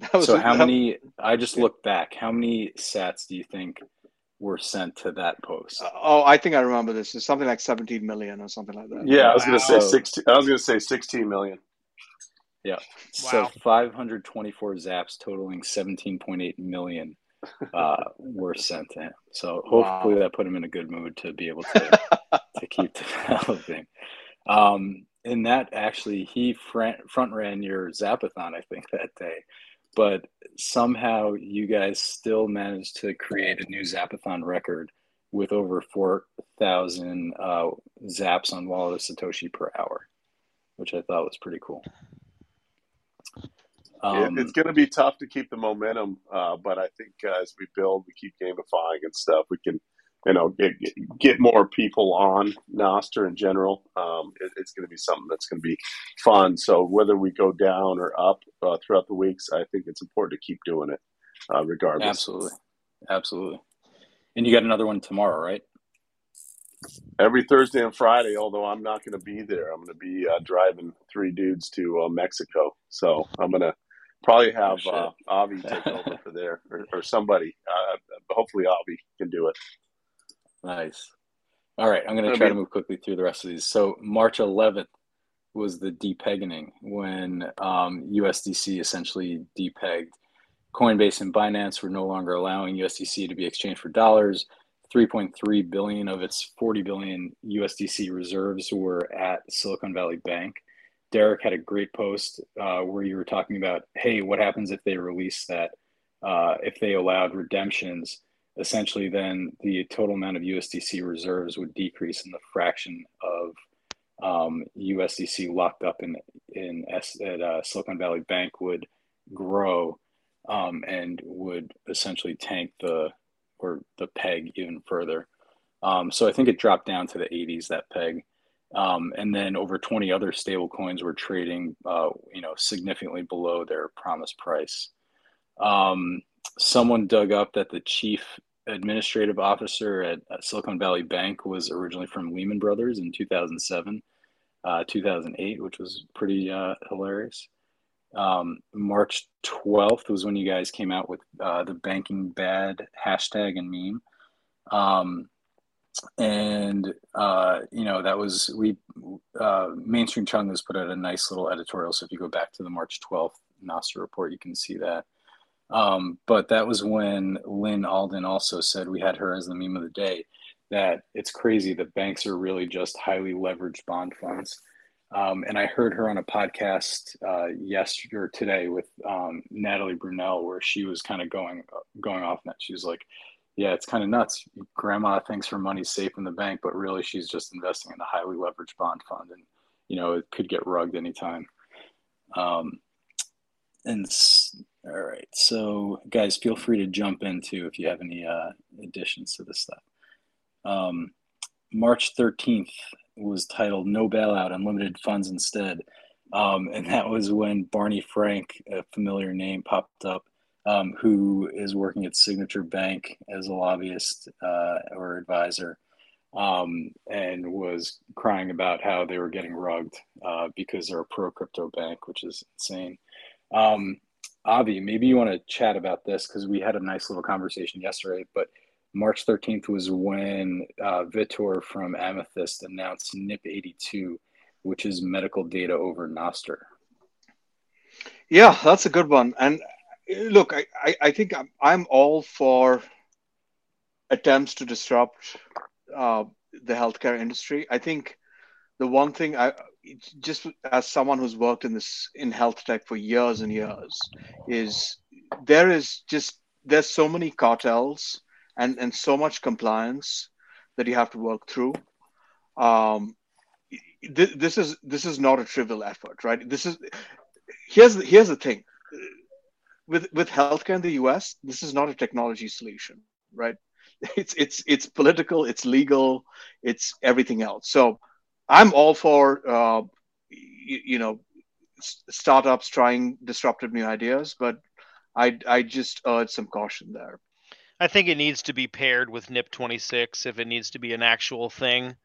so, how many, I just looked back, how many sats do you think were sent to that post? Uh, oh, I think I remember this. It's something like 17 million or something like that. Yeah, I was going to say 16. I was going to say 16 million. Yeah. Wow. So 524 zaps totaling 17.8 million uh, were sent to him. So hopefully wow. that put him in a good mood to be able to to keep developing. Um, and that actually he front, front ran your zapathon, I think, that day but somehow you guys still managed to create a new Zapathon record with over 4,000 uh, zaps on Wallet of Satoshi per hour, which I thought was pretty cool. Um, it's going to be tough to keep the momentum, uh, but I think uh, as we build, we keep gamifying and stuff, we can you know get get more people on Nostr in general. Um, it, it's going to be something that's going to be fun. So whether we go down or up uh, throughout the weeks, I think it's important to keep doing it, uh, regardless. Absolutely, absolutely. And you got another one tomorrow, right? Every Thursday and Friday. Although I'm not going to be there, I'm going to be uh, driving three dudes to uh, Mexico. So I'm going to probably have oh, uh, Avi take over for there or, or somebody. Uh, hopefully, Avi can do it. Nice. All right, I'm going to try to move quickly through the rest of these. So March 11th was the depegging when um, USDC essentially depegged. Coinbase and Binance were no longer allowing USDC to be exchanged for dollars. 3.3 billion of its 40 billion USDC reserves were at Silicon Valley Bank. Derek had a great post uh, where you were talking about, hey, what happens if they release that? Uh, if they allowed redemptions, essentially then the total amount of USDC reserves would decrease and the fraction of um, USDC locked up in in S, at uh, Silicon Valley Bank would grow um, and would essentially tank the or the peg even further. Um, so I think it dropped down to the 80s that peg, um, and then over 20 other stable coins were trading, uh, you know, significantly below their promised price. Um, someone dug up that the chief administrative officer at, Silicon Valley Bank was originally from Lehman Brothers in 2007, uh, 2008, which was pretty uh, hilarious. Um, March 12th was when you guys came out with uh, the banking bad hashtag and meme. Um, and, uh, you know, that was, we, uh, Main Street Chungus put out a nice little editorial. So if you go back to the March 12th Nostr report, you can see that. Um, but that was when Lyn Alden also said we had her as the meme of the day that it's crazy that banks are really just highly leveraged bond funds. Um, and I heard her on a podcast uh, yesterday or today with um, Natalie Brunell, where she was kind of going going off that. She was like, "Yeah, it's kind of nuts. Grandma thinks her money's safe in the bank, but really she's just investing in a highly leveraged bond fund, and you know it could get rugged anytime." Um, and all right. So, guys, feel free to jump in too if you have any uh, additions to this stuff. Um, March 13th was titled No Bailout, Unlimited Funds Instead. Um, and that was when Barney Frank, a familiar name, popped up um, who is working at Signature Bank as a lobbyist uh, or advisor, um, and was crying about how they were getting rugged uh, because they're a pro crypto bank, which is insane. Um, Avi, maybe you want to chat about this because we had a nice little conversation yesterday, but March 13th was when uh, Vitor from Amethyst announced NIP 82, which is medical data over Nostr. Yeah, that's a good one. And look, I, I, I think I'm, I'm all for attempts to disrupt uh, the healthcare industry. I think the one thing I just as someone who's worked in this in health tech for years and years is there is just there's so many cartels and and so much compliance that you have to work through. Um, th- this is this is not a trivial effort, right? This is here's here's the thing with with healthcare in the U.S. This is not a technology solution, right? It's it's it's political, it's legal, it's everything else. So I'm all for uh, you, you know startups trying disruptive new ideas, but I I just urge some caution there. I think it needs to be paired with NIP 26 if it needs to be an actual thing.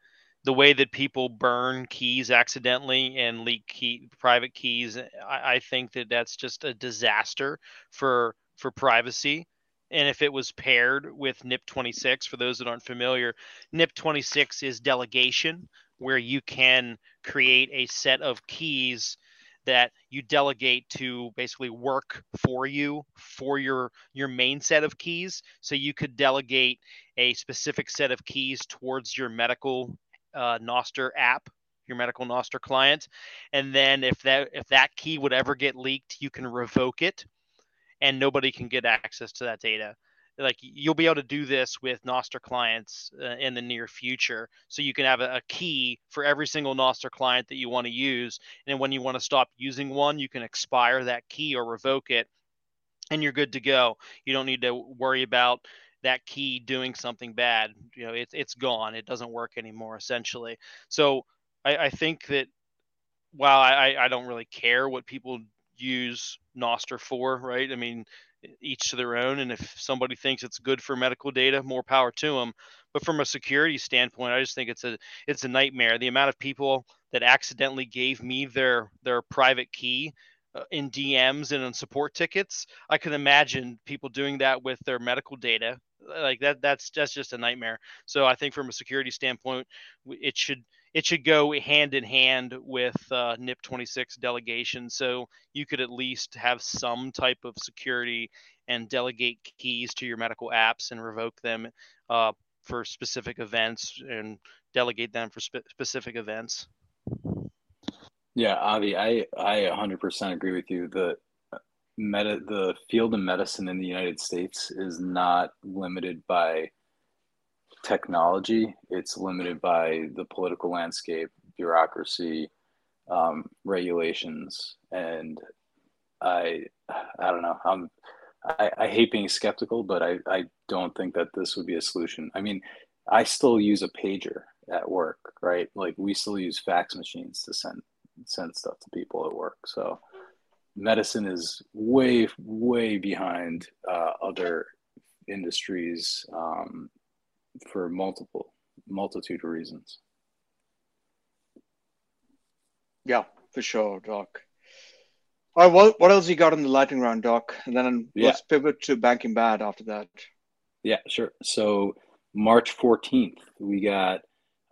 The way that people burn keys accidentally and leak key private keys, I, I think that that's just a disaster for for privacy. And if it was paired with NIP 26, for those that aren't familiar, NIP 26 is delegation, where you can create a set of keys that you delegate to basically work for you for your your main set of keys. So you could delegate a specific set of keys towards your medical uh, Nostr app your medical Nostr client. And then if that if that key would ever get leaked you can revoke it and nobody can get access to that data like you'll be able to do this with Nostr clients uh, in the near future. So you can have a, a, key for every single Nostr client that you want to use, and when you want to stop using one, you can expire that key or revoke it, and you're good to go. You don't need to worry about that key doing something bad. You know, it's it's gone. It doesn't work anymore, essentially. So I, I think that while I, I don't really care what people use Nostr for, right? I mean, each to their own. And if somebody thinks it's good for medical data, more power to them. But from a security standpoint, I just think it's a it's a nightmare. The amount of people that accidentally gave me their their private key uh, in DMs and on support tickets, I can imagine people doing that with their medical data. Like that, that's that's just a nightmare. So I think from a security standpoint, it should it should go hand in hand with uh, NIP 26 delegation. So you could at least have some type of security and delegate keys to your medical apps and revoke them uh, for specific events and delegate them for spe- specific events. Yeah, Avi, I I 100% agree with you. The meta the field of medicine in the United States is not limited by technology. It's limited by the political landscape, bureaucracy, um, regulations, and I I don't know. I'm I, I hate being skeptical, but I, I don't think that this would be a solution. I mean, I still use a pager at work, right? Like we still use fax machines to send send stuff to people at work. So medicine is way way behind uh, other industries um, for multiple multitude of reasons. Yeah, for sure, Doc. All right, what, what else you got in the lightning round, Doc? And then yeah. let's pivot to banking bad after that. Yeah, sure. So March 14th, we got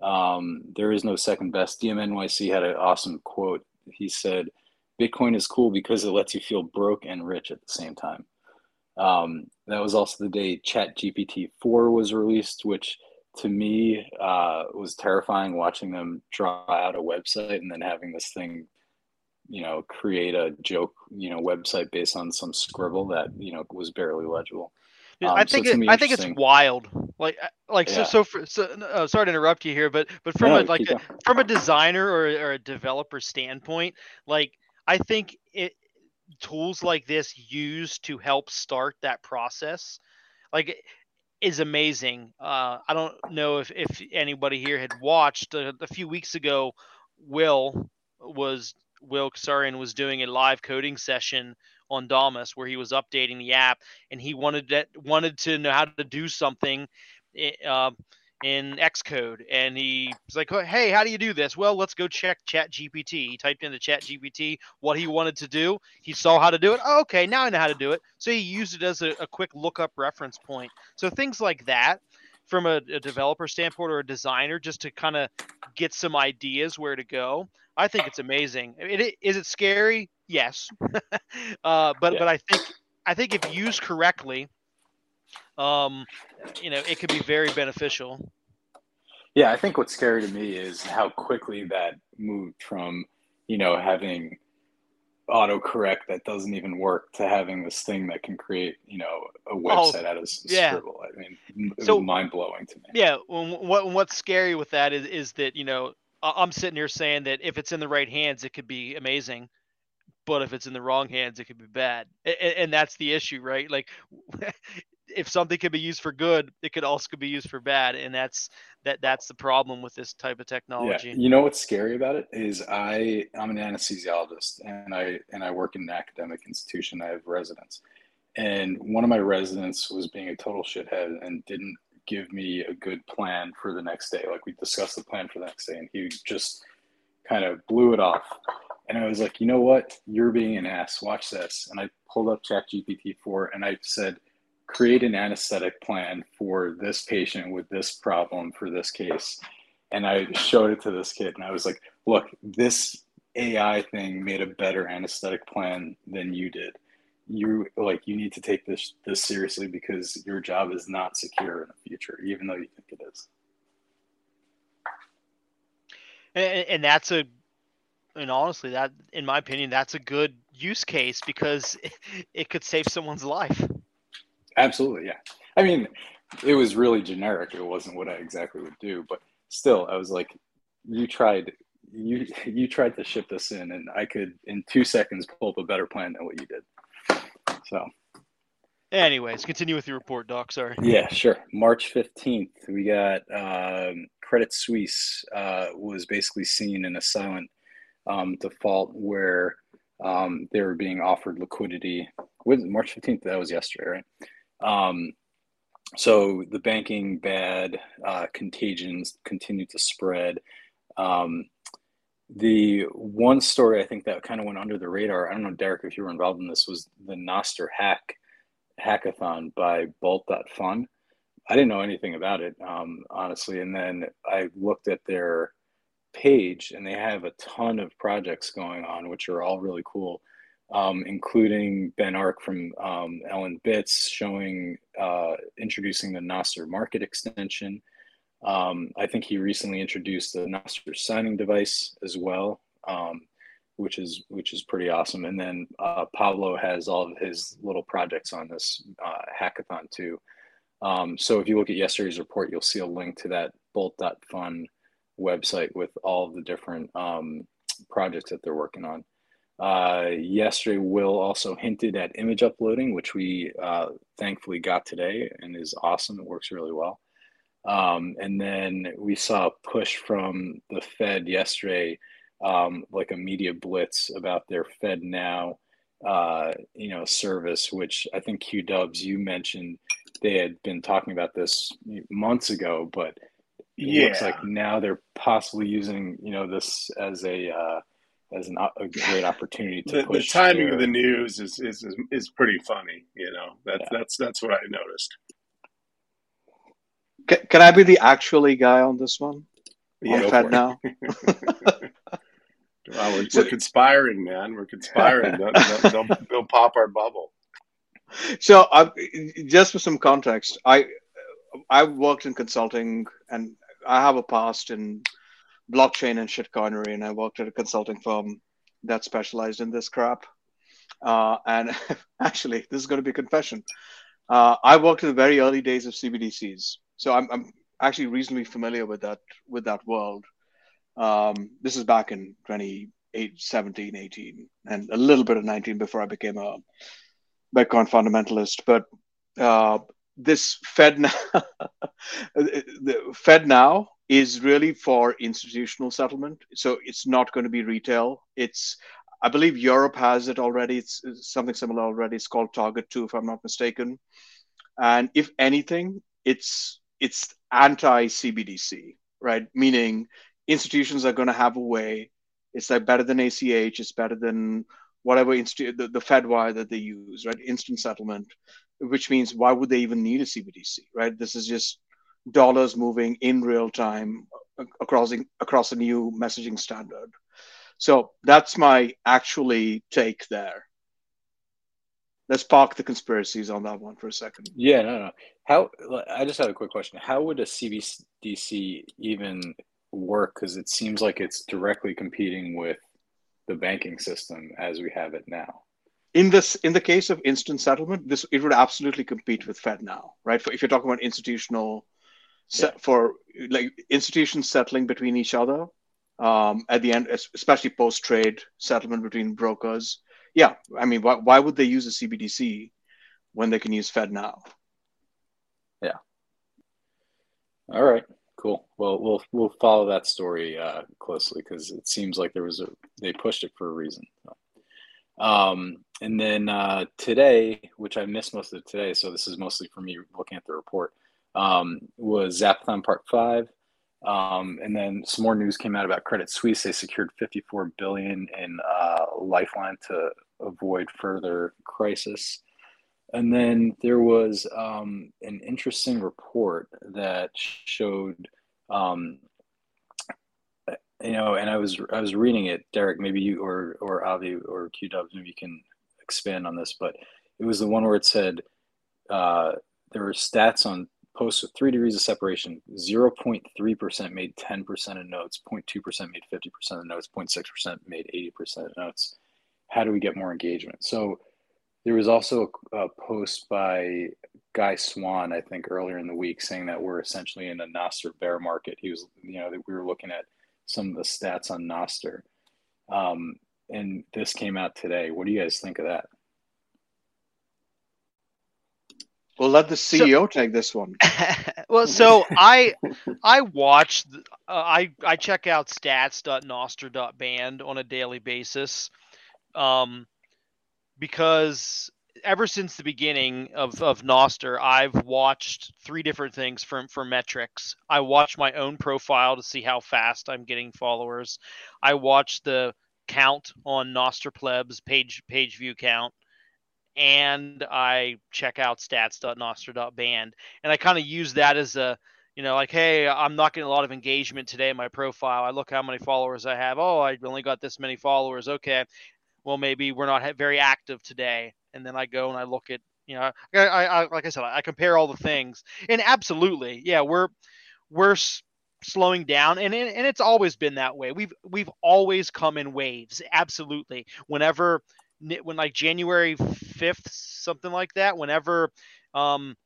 um, there is no second best. DMNYC had an awesome quote. He said, Bitcoin is cool because it lets you feel broke and rich at the same time. Um, that was also the day Chat GPT 4 was released, which to me uh, was terrifying watching them draw out a website and then having this thing, you know, create a joke, you know, website based on some scribble that, you know, was barely legible. Um, I think so it, I think it's wild. Like uh, like yeah. so so, for, so uh, sorry to interrupt you here, but but from no, a like a, from a designer or, or a developer standpoint, like I think it tools like this used to help start that process like is amazing. Uh, i don't know if, if anybody here had watched uh, a few weeks ago will was will Casarin was doing a live coding session on Damus where he was updating the app and he wanted that wanted to know how to do something uh, in Xcode and he was like, "Hey, how do you do this?" Well, let's go check Chat GPT. He typed into Chat GPT what he wanted to do. He saw how to do it. Oh, okay, now I know how to do it. So he used it as a, a quick lookup reference point. So things like that from a, a developer standpoint or a designer just to kind of get some ideas where to go. I think it's amazing. It, it, is it scary? Yes, uh, but yeah. but I think I think if used correctly, um, you know, it could be very beneficial. Yeah, I think what's scary to me is how quickly that moved from, you know, having autocorrect that doesn't even work to having this thing that can create, you know, a oh, website oh, out of yeah. scribble. I mean, so, mind blowing to me. Yeah, what what's scary with that is is that you know I'm sitting here saying that if it's in the right hands, it could be amazing, but if it's in the wrong hands, it could be bad, and, and that's the issue, right? Like if something can be used for good, it could also be used for bad, and that's that that's the problem with this type of technology. Yeah. You know what's scary about it is I I'm an anesthesiologist and I and I work in an academic institution. I have residents, and one of my residents was being a total shithead and didn't give me a good plan for the next day. Like we discussed the plan for the next day, and he just kind of blew it off. And I was like, you know what? You're being an ass. Watch this. And I pulled up Chat GPT 4 and I said, create an anesthetic plan for this patient with this problem for this case. And I showed it to this kid and I was like, look, this AI thing made a better anesthetic plan than you did. You like you need to take this this seriously because your job is not secure in the future, even though you think it is. And, and that's a and honestly that in my opinion that's a good use case because it could save someone's life Absolutely, yeah. I mean, it was really generic. It wasn't what I exactly would do, but still, I was like, you tried, you you tried to ship this in, and I could in two seconds pull up a better plan than what you did. So, anyways, continue with your report, Doc. Sorry. Yeah, sure. March fifteenth, we got um, Credit Suisse uh, was basically seen in a silent um, default where um, they were being offered liquidity. With March fifteenth, that was yesterday, right? Um, so the banking bad uh, contagions continue to spread. Um, the one story I think that kind of went under the radar, I don't know, Derek, if you were involved in this, was the Nostr hack hackathon by Bolt.fun. I didn't know anything about it, um, honestly. And then I looked at their page and they have a ton of projects going on, which are all really cool um, including Ben Arc from um, LNbits showing, uh, introducing the Nostr market extension. Um, I think he recently introduced the Nostr signing device as well, um, which is which is pretty awesome. And then uh, Pablo has all of his little projects on this uh, hackathon too. Um, so if you look at yesterday's report, you'll see a link to that Bolt.fun website with all the different um, projects that they're working on. Uh, yesterday, Will also hinted at image uploading, which we uh, thankfully got today and is awesome. It works really well. Um, and then we saw a push from the Fed yesterday, um, like a media blitz about their Fed Now, uh, you know, service, which I think Q Dubs you mentioned they had been talking about this months ago, but it yeah. looks like now they're possibly using you know this as a uh, as an, a great opportunity to the, the timing their... of the news is, is is is pretty funny. You know, that's yeah. that's that's what I noticed. Can, can I be the actually guy on this one? Yeah, on now. well, we're, we're, conspiring, man. We're conspiring. they'll, they'll, they'll, they'll, pop our bubble. So, uh, just for some context, I I worked in consulting, and I have a past in blockchain and shitcoinery, and I worked at a consulting firm that specialized in this crap. Uh, and actually, this is going to be a confession. Uh, I worked in the very early days of CBDCs, so I'm, I'm actually reasonably familiar with that with that world. Um, this is back in 2017, 18, and a little bit of 19 before I became a Bitcoin fundamentalist. But uh, this Fed now, the Fed now is really for institutional settlement. So it's not going to be retail. It's I believe Europe has it already. It's, it's something similar already. It's called Target Two, if I'm not mistaken. And if anything, it's it's anti CBDC, right? Meaning institutions are going to have a way. It's like better than ACH. It's better than whatever institute the, the Fedwire that they use, right? Instant settlement, which means why would they even need a CBDC, right? This is just dollars moving in real time across across a new messaging standard. So that's my actually take there. Let's park the conspiracies on that one for a second. Yeah, no, no. How? I just had a quick question. How would a CBDC even work? Because it seems like it's directly competing with the banking system as we have it now. In this, in the case of instant settlement, this it would absolutely compete with FedNow, right? For, if you're talking about institutional, yeah. for like institutions settling between each other, um, at the end, especially post trade settlement between brokers. Yeah, I mean, why, why would they use a CBDC when they can use Fed now? Yeah. All right. Cool. Well, we'll we'll follow that story uh, closely because it seems like there was a they pushed it for a reason. Um, and then uh, today, which I missed most of today, so this is mostly for me looking at the report, um, was Zapthon Part Five. Um, and then some more news came out about Credit Suisse. They secured 54 billion in uh, Lifeline to avoid further crisis. And then there was um, an interesting report that showed, um, you know, and I was I was reading it, Derek. Maybe you or or Avi or QW, maybe you can expand on this. But it was the one where it said uh, there were stats on posts with three degrees of separation, 0.3% made 10% of notes, 0.2% made 50% of notes, 0.6% made 80% of notes. How do we get more engagement? So there was also a, a, post by Guy Swan, I think, earlier in the week saying that we're essentially in a Nostr bear market. He was, you know, that we were looking at some of the stats on Nostr. Um, and this came out today. What do you guys think of that? Well, let the CEO so, take this one. well, so I I watch uh, I I check out stats.nostr.band on a daily basis, um, because ever since the beginning of of Nostr, I've watched three different things for for metrics. I watch my own profile to see how fast I'm getting followers. I watch the count on Nostr plebs page page view count and I check out stats.nostr.band. And I kind of use that as a, you know, like, hey, I'm not getting a lot of engagement today in my profile. I look how many followers I have. Oh, I only got this many followers. Okay. Well, maybe we're not very active today. And then I go and I look at, you know, I, I, I like I said, I compare all the things. And absolutely, yeah, we're, we're, slowing down and and it's always been that way. We've we've always come in waves. Absolutely. Whenever when like January 5th, something like that, whenever um,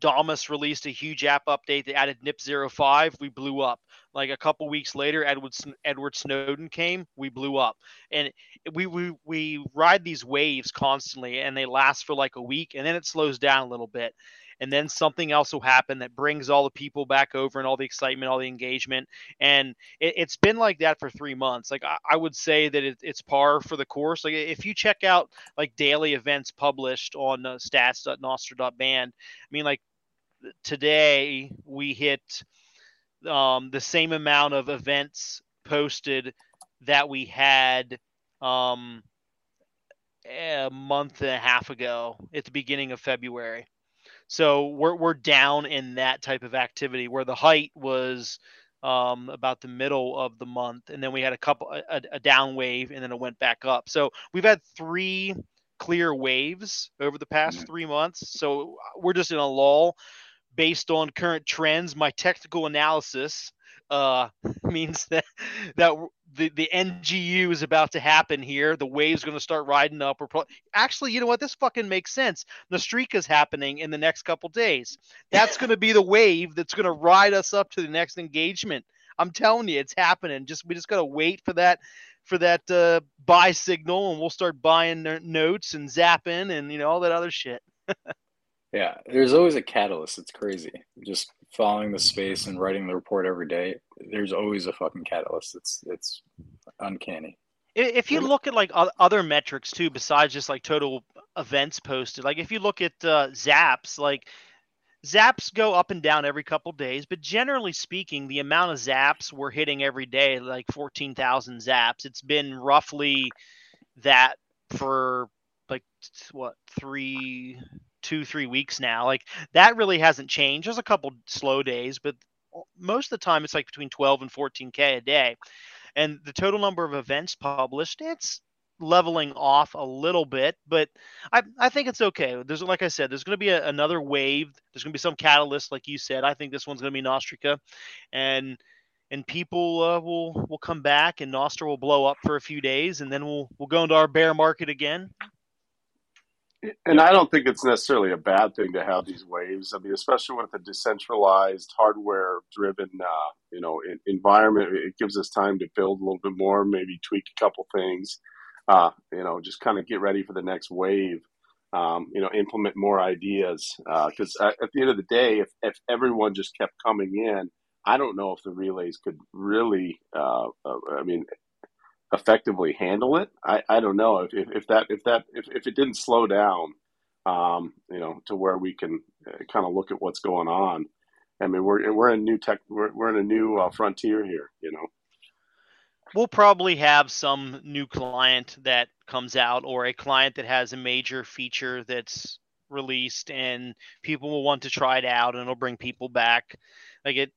Damus released a huge app update that added NIP 05, we blew up. Like a couple weeks later, Edward Edward Snowden came, we blew up. And we we we ride these waves constantly, and they last for like a week, and then it slows down a little bit and then something else will happen that brings all the people back over and all the excitement, all the engagement. And it, has been like that for three months. Like I, I would say that it, it's par for the course. Like if you check out like daily events published on uh, stats.nostr.band, I mean, like today we hit um, the same amount of events posted that we had um, a month and a half ago at the beginning of February. So we're we're down in that type of activity where the height was um, about the middle of the month, and then we had a couple a, a down wave, and then it went back up. So we've had three clear waves over the past mm-hmm. three months. So we're just in a lull based on current trends. My technical analysis uh, means that that the, the NGU is about to happen here. The wave's going to start riding up. Or pro- actually, you know what? This fucking makes sense. The streak is happening in the next couple days. That's going to be the wave that's going to ride us up to the next engagement. I'm telling you, it's happening. Just we just got to wait for that for that uh, buy signal, and we'll start buying notes and zapping and you know all that other shit. yeah, there's always a catalyst. It's crazy. Just following the space and writing the report every day, there's always a fucking catalyst. It's it's uncanny. If you look at like other metrics too, besides just like total events posted, like if you look at uh, Zaps, like Zaps go up and down every couple days, but generally speaking, the amount of Zaps we're hitting every day, like 14,000 Zaps, it's been roughly that for like what three, two, three weeks now. Like that really hasn't changed. There's a couple slow days, but most of the time it's like between 12 and 14k a day and the total number of events published it's leveling off a little bit, but I, I think it's okay. There's like I said, there's going to be a, another wave. There's going to be some catalyst, like you said. I think this one's going to be Nostrica, and and people uh, will will come back, and Nostr will blow up for a few days, and then we'll we'll go into our bear market again. And I don't think it's necessarily a bad thing to have these waves. I mean, especially with a decentralized, hardware-driven, uh, you know, environment, it gives us time to build a little bit more, maybe tweak a couple things, uh, you know, just kind of get ready for the next wave. Um, you know, implement more ideas. Because uh, at the end of the day, if, if everyone just kept coming in, I don't know if the relays could really. Uh, uh, I mean, effectively handle it. I, I don't know if, if, if that if that if, if it didn't slow down, um, you know, to where we can uh, kind of look at what's going on. I mean, we're we're in new tech. We're we're in a new uh, frontier here. You know. We'll probably have some new client that comes out, or a client that has a major feature that's released, and people will want to try it out, and it'll bring people back. Like it,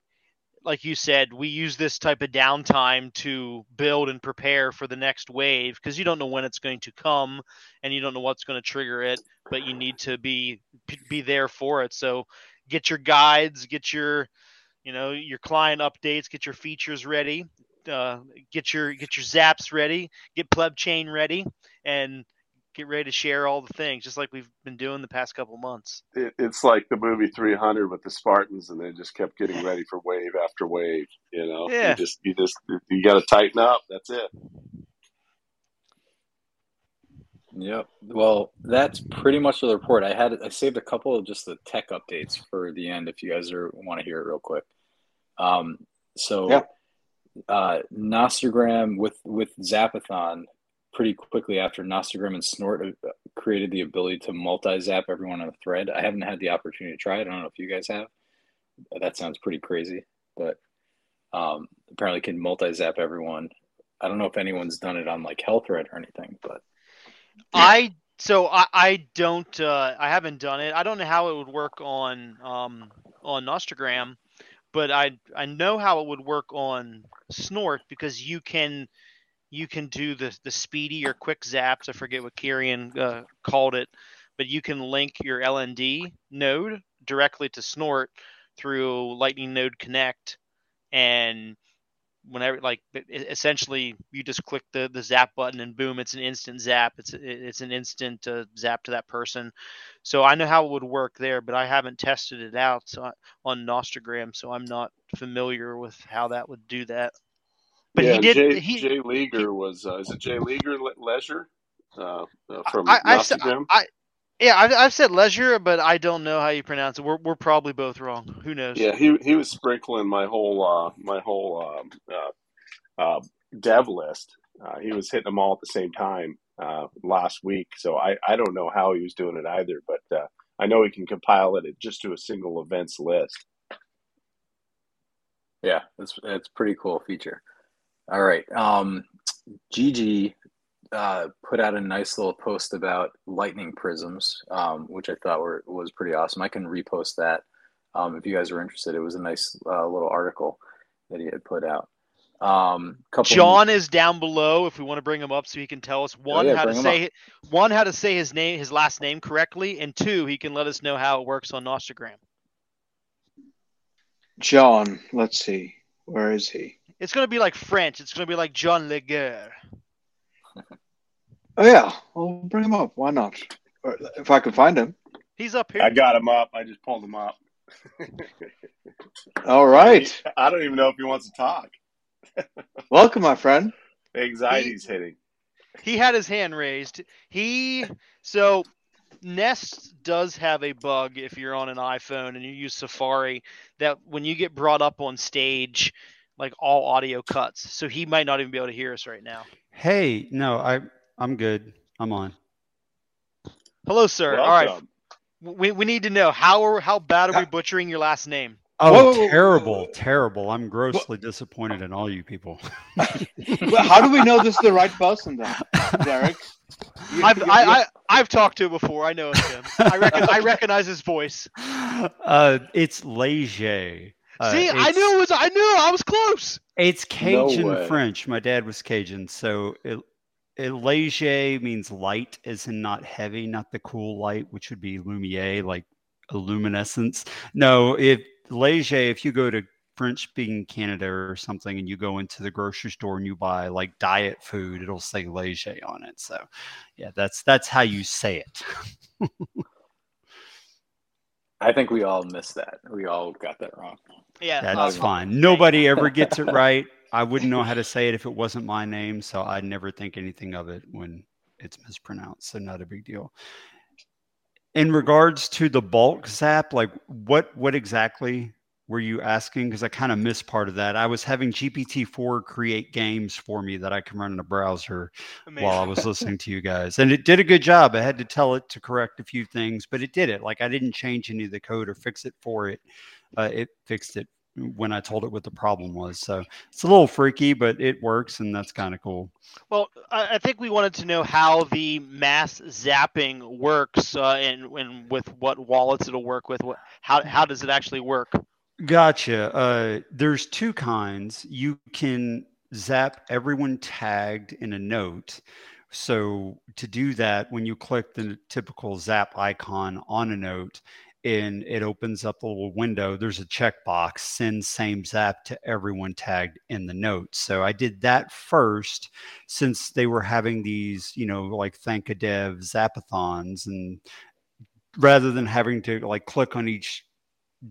like you said, we use this type of downtime to build and prepare for the next wave because you don't know when it's going to come and you don't know what's going to trigger it, but you need to be be there for it. So get your guides, get your you know your client updates, get your features ready, uh, get your get your zaps ready, get pleb chain ready, and get ready to share all the things, just like we've been doing the past couple months. It, it's like the movie 300 with the Spartans, and they just kept getting ready for wave after wave. You know, yeah. You just you just you got to tighten up. That's it. Yep. Well, that's pretty much the report. I had I saved a couple of just the tech updates for the end if you guys are want to hear it real quick. Um, so, yeah. uh, Nostagram with with Zapathon pretty quickly after Nostagram and Snort uh, created the ability to multi-zap everyone on a thread. I haven't had the opportunity to try it. I don't know if you guys have. That sounds pretty crazy, but um, apparently can multi-zap everyone. I don't know if anyone's done it on like Hellthread or anything, but I so I, I don't uh, I haven't done it. I don't know how it would work on um, on Nostagram, but I I know how it would work on Snort because you can you can do the the speedy or quick zaps. I forget what Kieran uh, called it, but you can link your LND node directly to Snort through Lightning Node Connect, and whenever like essentially you just click the the zap button and boom, it's an instant zap. It's it's an instant uh, zap to that person. So I know how it would work there, but I haven't tested it out so, on Nostagram, so I'm not familiar with how that would do that. But yeah, he did. Jay, he, Jay Leaguer he, was. Uh, is it Jay Leaguer Leisure uh, uh, from I, I've said, I, yeah, I've, I've said leisure, but I don't know how you pronounce it. We're, we're probably both wrong. Who knows? Yeah, he he was sprinkling my whole uh, my whole um, uh, uh, dev list. Uh, he was hitting them all at the same time uh, last week. So I, I don't know how he was doing it either, but uh, I know he can compile it just to a single events list. Yeah, it's it's pretty cool feature. All right. Um, Gigi uh, put out a nice little post about lightning prisms, um, which I thought were was pretty awesome. I can repost that um, if you guys are interested. It was a nice uh, little article that he had put out. Um, John is down below if we want to bring him up so he can tell us one oh, yeah, how to say one how to say his name his last name correctly, and two he can let us know how it works on Nostagram. John, let's see, where is he? It's going to be like French. It's going to be like John Leguer. oh yeah, I'll bring him up. Why not? If I can find him. He's up here. I got him up. I just pulled him up. All right. I don't even know if he wants to talk. Welcome, my friend. Anxiety's he, hitting. He had his hand raised. He so Nest does have a bug if you're on an iPhone and you use Safari that when you get brought up on stage, like all audio cuts. So he might not even be able to hear us right now. Hey, no, I I'm good. I'm on. Hello, sir. Welcome. All right. We, we need to know how are, how bad are we butchering your last name? Oh, whoa, whoa, whoa, terrible, terrible. I'm grossly disappointed in all you people. well, how do we know this is the right person then, Derek? You, I've, I, I, I've talked to him before. I know him. I, reckon, I recognize his voice. Uh, it's Leger. Uh, See, I knew it was. I knew I was close. It's Cajun no French. My dad was Cajun, so it, it, léger means light, as in not heavy, not the cool light, which would be lumiere, like a luminescence. No, if léger, if you go to French speaking Canada or something and you go into the grocery store and you buy like diet food, it'll say léger on it. So yeah, that's that's how you say it. I think we all missed that. We all got that wrong. Yeah, that's fine. Nobody ever gets it right. I wouldn't know how to say it if it wasn't my name, so I'd never think anything of it when it's mispronounced. So not a big deal. In regards to the bulk zap, like what what exactly were you asking? Because I kind of missed part of that. I was having GPT-4 create games for me that I can run in a browser Amazing. while I was listening to you guys. And it did a good job. I had to tell it to correct a few things, but it did it. Like I didn't change any of the code or fix it for it. Uh, it fixed it when I told it what the problem was. So it's a little freaky, but it works, and that's kind of cool. Well, I think we wanted to know how the mass zapping works, uh, and, and with what wallets it'll work with. What, how how does it actually work? Gotcha. Uh, there's two kinds. You can zap everyone tagged in a note. So to do that, when you click the typical zap icon on a note, and it opens up a little window, there's a checkbox, send same zap to everyone tagged in the note. So I did that first since they were having these, you know, like thank a dev zapathons and rather than having to like click on each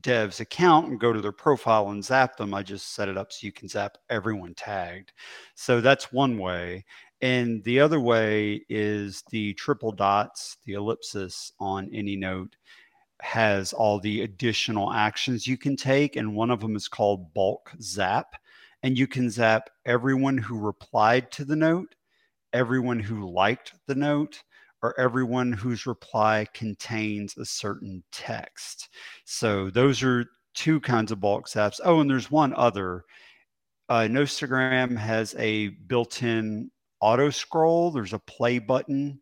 dev's account and go to their profile and zap them. I just set it up so you can zap everyone tagged. So that's one way. And the other way is the triple dots, the ellipsis on any note has all the additional actions you can take. And one of them is called bulk zap. And you can zap everyone who replied to the note, everyone who liked the note, or everyone whose reply contains a certain text. So those are two kinds of bulk zaps. Oh, and there's one other. Uh, Nostrgram has a built-in auto scroll. There's a play button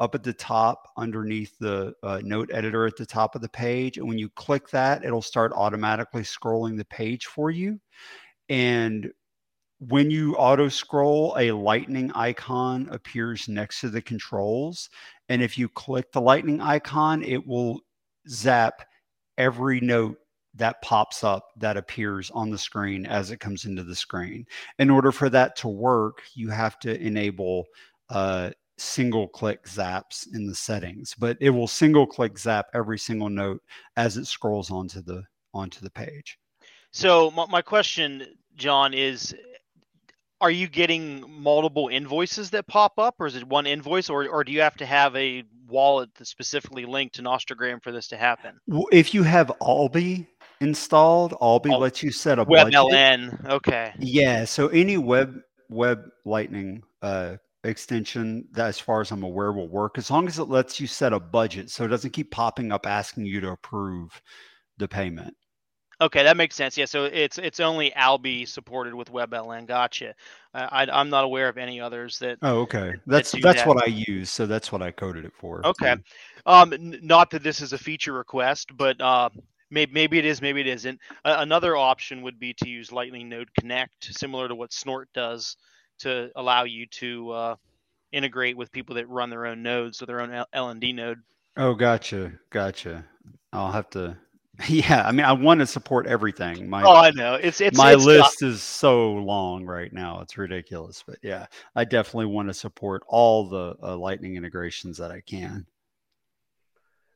up at the top underneath the uh, note editor at the top of the page. And when you click that, it'll start automatically scrolling the page for you. And when you auto scroll, a lightning icon appears next to the controls. And if you click the lightning icon, it will zap every note that pops up that appears on the screen as it comes into the screen. In order for that to work, you have to enable uh, single click zaps in the settings, but it will single click zap every single note as it scrolls onto the onto the page. So my, my question, John, is are you getting multiple invoices that pop up or is it one invoice or, or do you have to have a wallet that's specifically linked to Nostrgram for this to happen? If you have Alby installed, Alby oh, lets you set a web budget. Okay. Yeah. So any web web lightning uh, extension that as far as I'm aware will work as long as it lets you set a budget so it doesn't keep popping up asking you to approve the payment. Okay, that makes sense. Yeah, so it's it's only Alby supported with WebLN. Gotcha. I, I am not aware of any others that. Oh, okay. That's that that's that. what I use. So that's what I coded it for. Okay. Um, not that this is a feature request, but uh, maybe maybe it is, maybe it isn't. Uh, another option would be to use Lightning Node Connect, similar to what Snort does, to allow you to uh, integrate with people that run their own nodes or their own L- LND node. Oh, gotcha, gotcha. I'll have to Yeah, I mean, I want to support everything. My, oh, I know. It's it's my it's list is so long right now. It's ridiculous, but yeah, I definitely want to support all the uh, Lightning integrations that I can.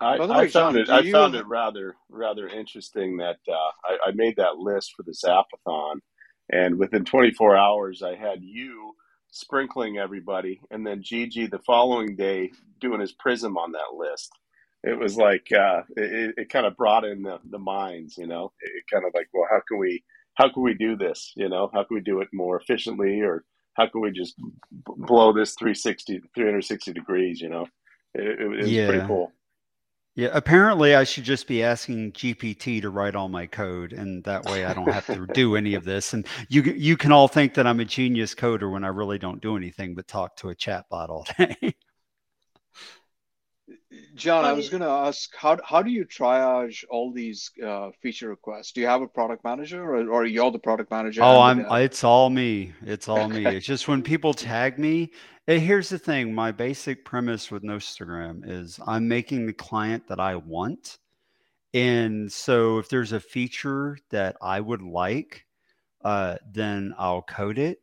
I, I found it. I found it rather rather interesting that uh, I, I, made that list for the Zapathon, and within 24 hours, I had you sprinkling everybody, and then Gigi the following day doing his prism on that list it was like uh, it, it kind of brought in the, the minds, you know. It kind of like, well, how can we how can we do this? You know, how can we do it more efficiently, or how can we just blow this 360, 360 degrees? You know, it, it was yeah. pretty cool. Yeah, apparently I should just be asking GPT to write all my code, and that way I don't have to do any of this. And you you can all think that I'm a genius coder when I really don't do anything but talk to a chatbot all day. John, I was going to ask how how do you triage all these uh, feature requests? Do you have a product manager, or, or you're the product manager? Oh, I'm. It's all me. It's all me. it's just when people tag me. Here's the thing: my basic premise with Nostrgram is I'm making the client that I want, and so if there's a feature that I would like, uh, then I'll code it.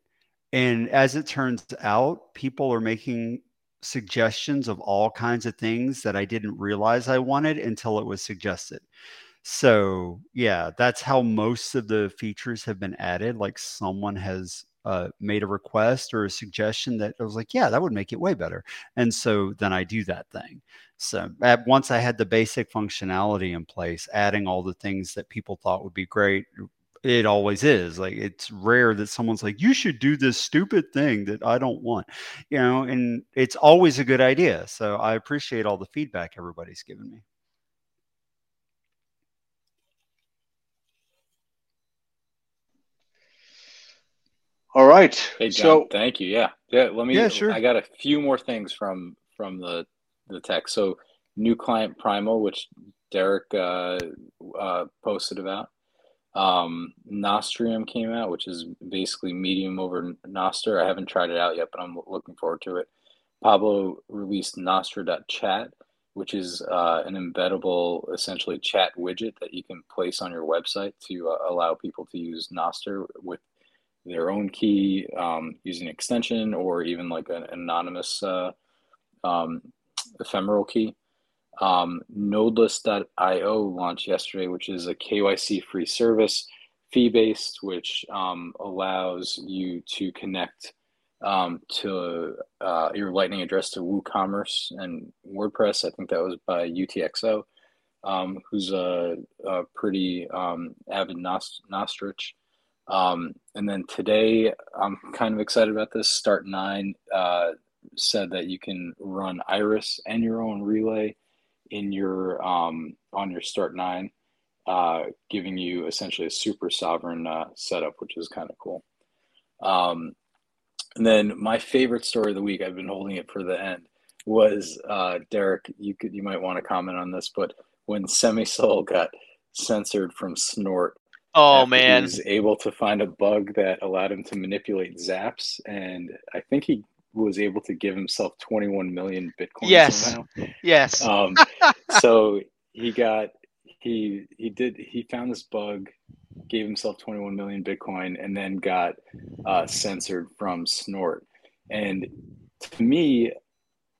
And as it turns out, people are making suggestions of all kinds of things that I didn't realize I wanted until it was suggested. So, yeah, that's how most of the features have been added. Like someone has uh, made a request or a suggestion that I was like, yeah, that would make it way better. And so then I do that thing. So at, once I had the basic functionality in place, adding all the things that people thought would be great it always is like it's rare that someone's like you should do this stupid thing that i don't want you know and it's always a good idea so i appreciate all the feedback everybody's given me. All right hey John, so thank you yeah yeah let me yeah sure. I got a few more things from from the the text so new client primal which derek uh, uh posted about um, Nostrium came out, which is basically medium over Nostr. I haven't tried it out yet, but I'm looking forward to it. Pablo released Nostr.chat, which is uh, an embeddable, essentially chat widget that you can place on your website to uh, allow people to use Nostr with their own key um, using an extension or even like an anonymous uh, um, ephemeral key. Um, Nodeless.io launched yesterday, which is a KYC free service, fee based, which um, allows you to connect um, to uh, your Lightning address to WooCommerce and WordPress. I think that was by UTXO, um, who's a, a pretty um, avid Nost- Nostrich. Um, and then today, I'm kind of excited about this. Start9 uh, said that you can run Iris and your own relay in your um, on your Start9, uh, giving you essentially a super sovereign uh, setup, which is kind of cool. Um, and then my favorite story of the week, I've been holding it for the end, was uh, Derek. You could you might want to comment on this, but when Semi-Sol got censored from Snort. Oh man! He was able to find a bug that allowed him to manipulate zaps, and I think he was able to give himself 21 million bitcoin yes. somehow. yes. Um, so he got he he did he found this bug gave himself 21 million bitcoin and then got uh, censored from snort. And to me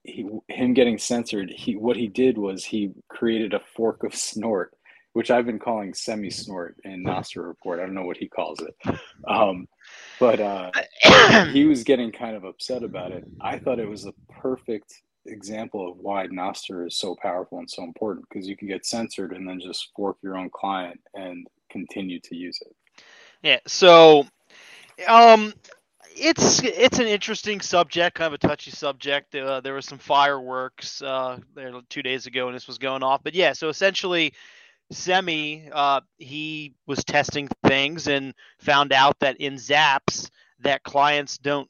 he, him getting censored he what he did was he created a fork of snort which i've been calling semi snort in Nostr report. I don't know what he calls it. Um, but uh, he was getting kind of upset about it. I thought it was a perfect example of why Nostr is so powerful and so important because you can get censored and then just fork your own client and continue to use it. Yeah. So, um, it's it's an interesting subject, kind of a touchy subject. Uh, there was some fireworks uh, there two days ago, and this was going off. But yeah, so essentially, Semi, uh, he was testing things and found out that in Zaps that clients don't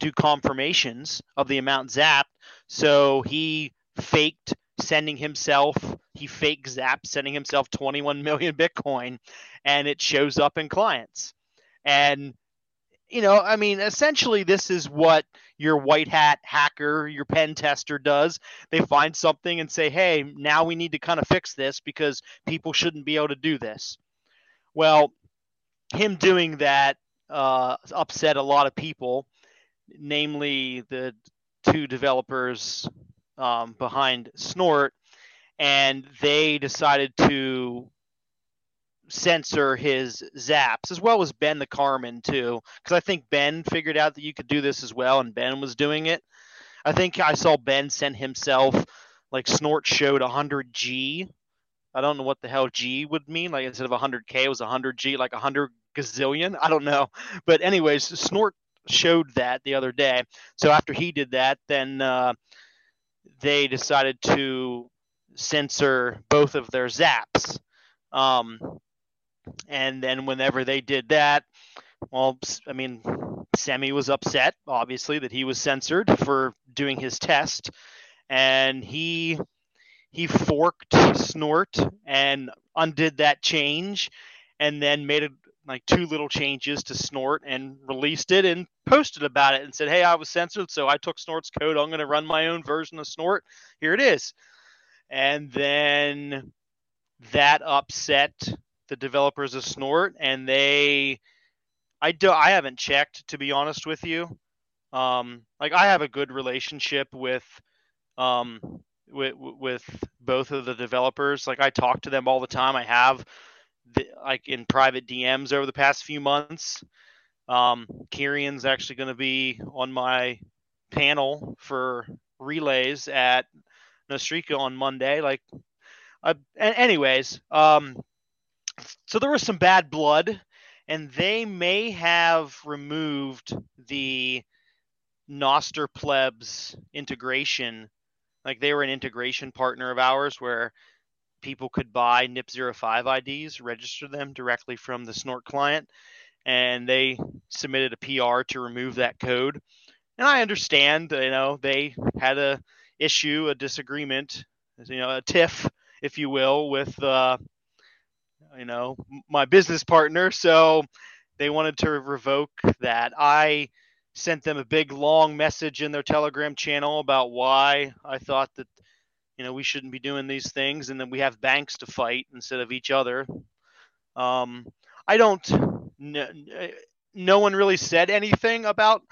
do confirmations of the amount zapped. So he faked sending himself, he fake Zap sending himself 21 million Bitcoin, and it shows up in clients. And you know, I mean, essentially, this is what your white hat hacker, your pen tester does. They find something and say, hey, now we need to kind of fix this because people shouldn't be able to do this. Well, him doing that uh, upset a lot of people, namely the two developers um, behind Snort, and they decided to censor his zaps as well as Ben the Carmen too because I think Ben figured out that you could do this as well and Ben was doing it. I think I saw Ben send himself like Snort showed 100G. I don't know what the hell G would mean. Like instead of 100K, it was 100G, like 100 gazillion. I don't know, but anyways, Snort showed that the other day. So after he did that, then uh, they decided to censor both of their zaps. Um, and then whenever they did that, well, I mean, Semi was upset, obviously, that he was censored for doing his test, and he he forked Snort and undid that change, and then made it like two little changes to Snort and released it and posted about it and said, "Hey, I was censored, so I took Snort's code. I'm going to run my own version of Snort. Here it is." And then that upset the developers of Snort, and they, I do, I haven't checked to be honest with you. Um, like I have a good relationship with, um, with with both of the developers. Like I talk to them all the time. I have the, like in private DMs over the past few months. Um, Kieran's actually going to be on my panel for relays at Nostrica on Monday. Like, uh, anyways, um, so there was some bad blood, and they may have removed the Nostr plebs integration. Like they were an integration partner of ours where people could buy NIP05 IDs, register them directly from the Snort client, and they submitted a PR to remove that code. And I understand, you know, they had a issue, a disagreement, you know, a tiff, if you will, with, uh, you know, my business partner. So they wanted to revoke that. I sent them a big long message in their Telegram channel about why I thought that you know we shouldn't be doing these things and then we have banks to fight instead of each other um, i don't no, no one really said anything about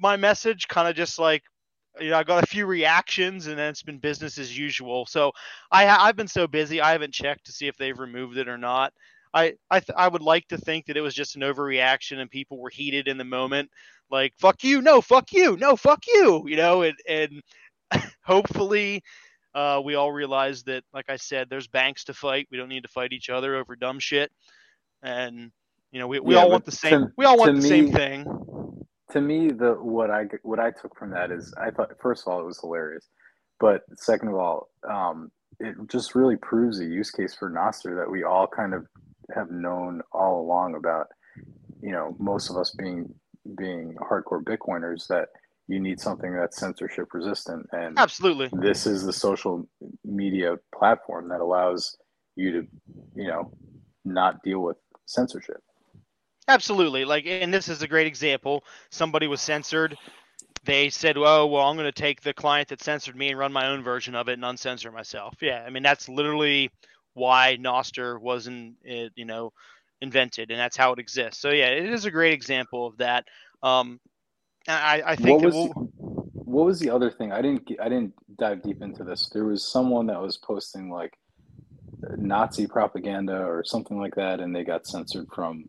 my message kind of just like you know i got a few reactions and then it's been business as usual so i i've been so busy i haven't checked to see if they've removed it or not I I, th- I would like to think that it was just an overreaction and people were heated in the moment, like "fuck you," no "fuck you," no "fuck you," you know, and and hopefully uh, we all realize that, like I said, there's banks to fight. We don't need to fight each other over dumb shit. And you know, we, we yeah, all want the same. To, we all want the me, same thing. To me, the what I what I took from that is I thought first of all it was hilarious, but second of all, um, it just really proves a use case for Nostr that we all kind of have known all along about. You know, most of us being being hardcore Bitcoiners that you need something that's censorship resistant and absolutely this is the social media platform that allows you to you know not deal with censorship absolutely like and this is a great example somebody was censored they said oh well i'm going to take the client that censored me and run my own version of it and uncensor myself yeah i mean that's literally why Nostr wasn't you know invented and that's how it exists so yeah it is a great example of that um, I, I think what was, we'll... what was the other thing? I didn't I didn't dive deep into this. There was someone that was posting like Nazi propaganda or something like that, and they got censored from.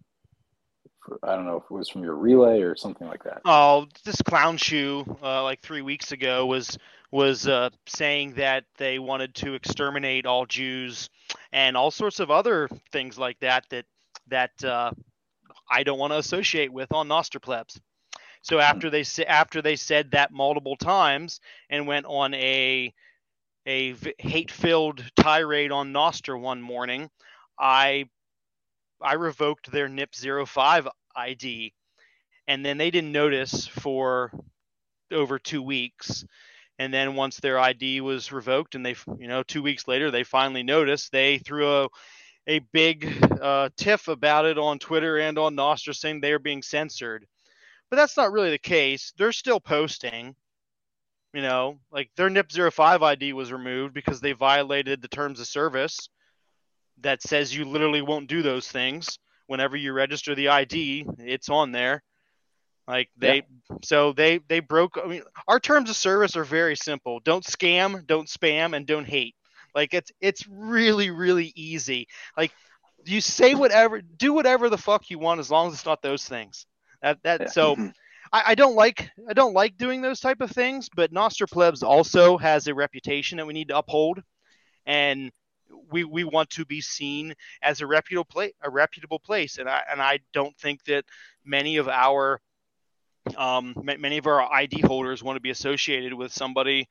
I don't know if it was from your relay or something like that. Oh, this clown shoe, uh, like three weeks ago, was was uh, saying that they wanted to exterminate all Jews and all sorts of other things like that that that uh, I don't want to associate with on Nostrplebs. So after they after they said that multiple times and went on a a hate-filled tirade on Nostr one morning, I I revoked their NIP05 ID, and then they didn't notice for over two weeks. And then once their ID was revoked, and they, you know, two weeks later, they finally noticed. They threw a a big uh, tiff about it on Twitter and on Nostr, saying they are being censored but that's not really the case. They're still posting. You know, like their NIP05 ID was removed because they violated the terms of service that says you literally won't do those things. Whenever you register the ID, it's on there. Like they, yeah. so they they broke. I mean, our terms of service are very simple: don't scam, don't spam, and don't hate. Like it's it's really really easy. Like you say whatever, do whatever the fuck you want as long as it's not those things. That that yeah. so mm-hmm. I, I, don't like I don't like doing those type of things, but Nostr Plebs also has a reputation that we need to uphold. And we we want to be seen as a reputable place, a reputable place, and I and I don't think that many of our um, many of our ID holders want to be associated with somebody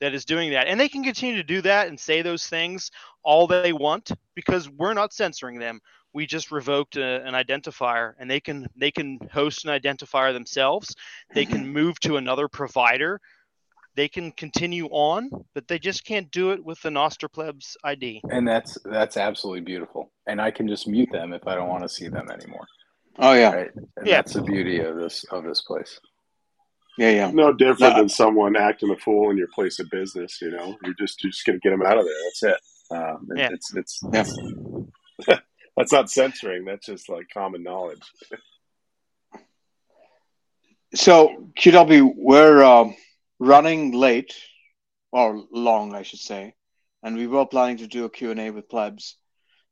that is doing that, and they can continue to do that and say those things all they want because we're not censoring them. We just revoked a, an identifier, and they can they can host an identifier themselves. They can mm-hmm. move to another provider they can continue on, but they just can't do it with the Nostr Plebs ID. And that's that's absolutely beautiful. And I can just mute them if I don't want to see them anymore. Oh yeah, right? yeah. That's the beauty of this of this place. Yeah, yeah. No different no. than someone acting a fool in your place of business. You know, you're just you're just gonna get them out of there. That's it. Um, it yeah. It's it's, yeah. that's not censoring. That's just like common knowledge. so QW, we're. Um running late or long, I should say, and we were planning to do a Q&A with plebs.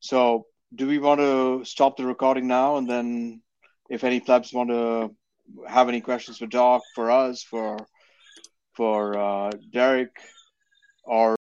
So do we want to stop the recording now and then if any plebs want to have any questions for Doc, for us, for for uh, Derek, or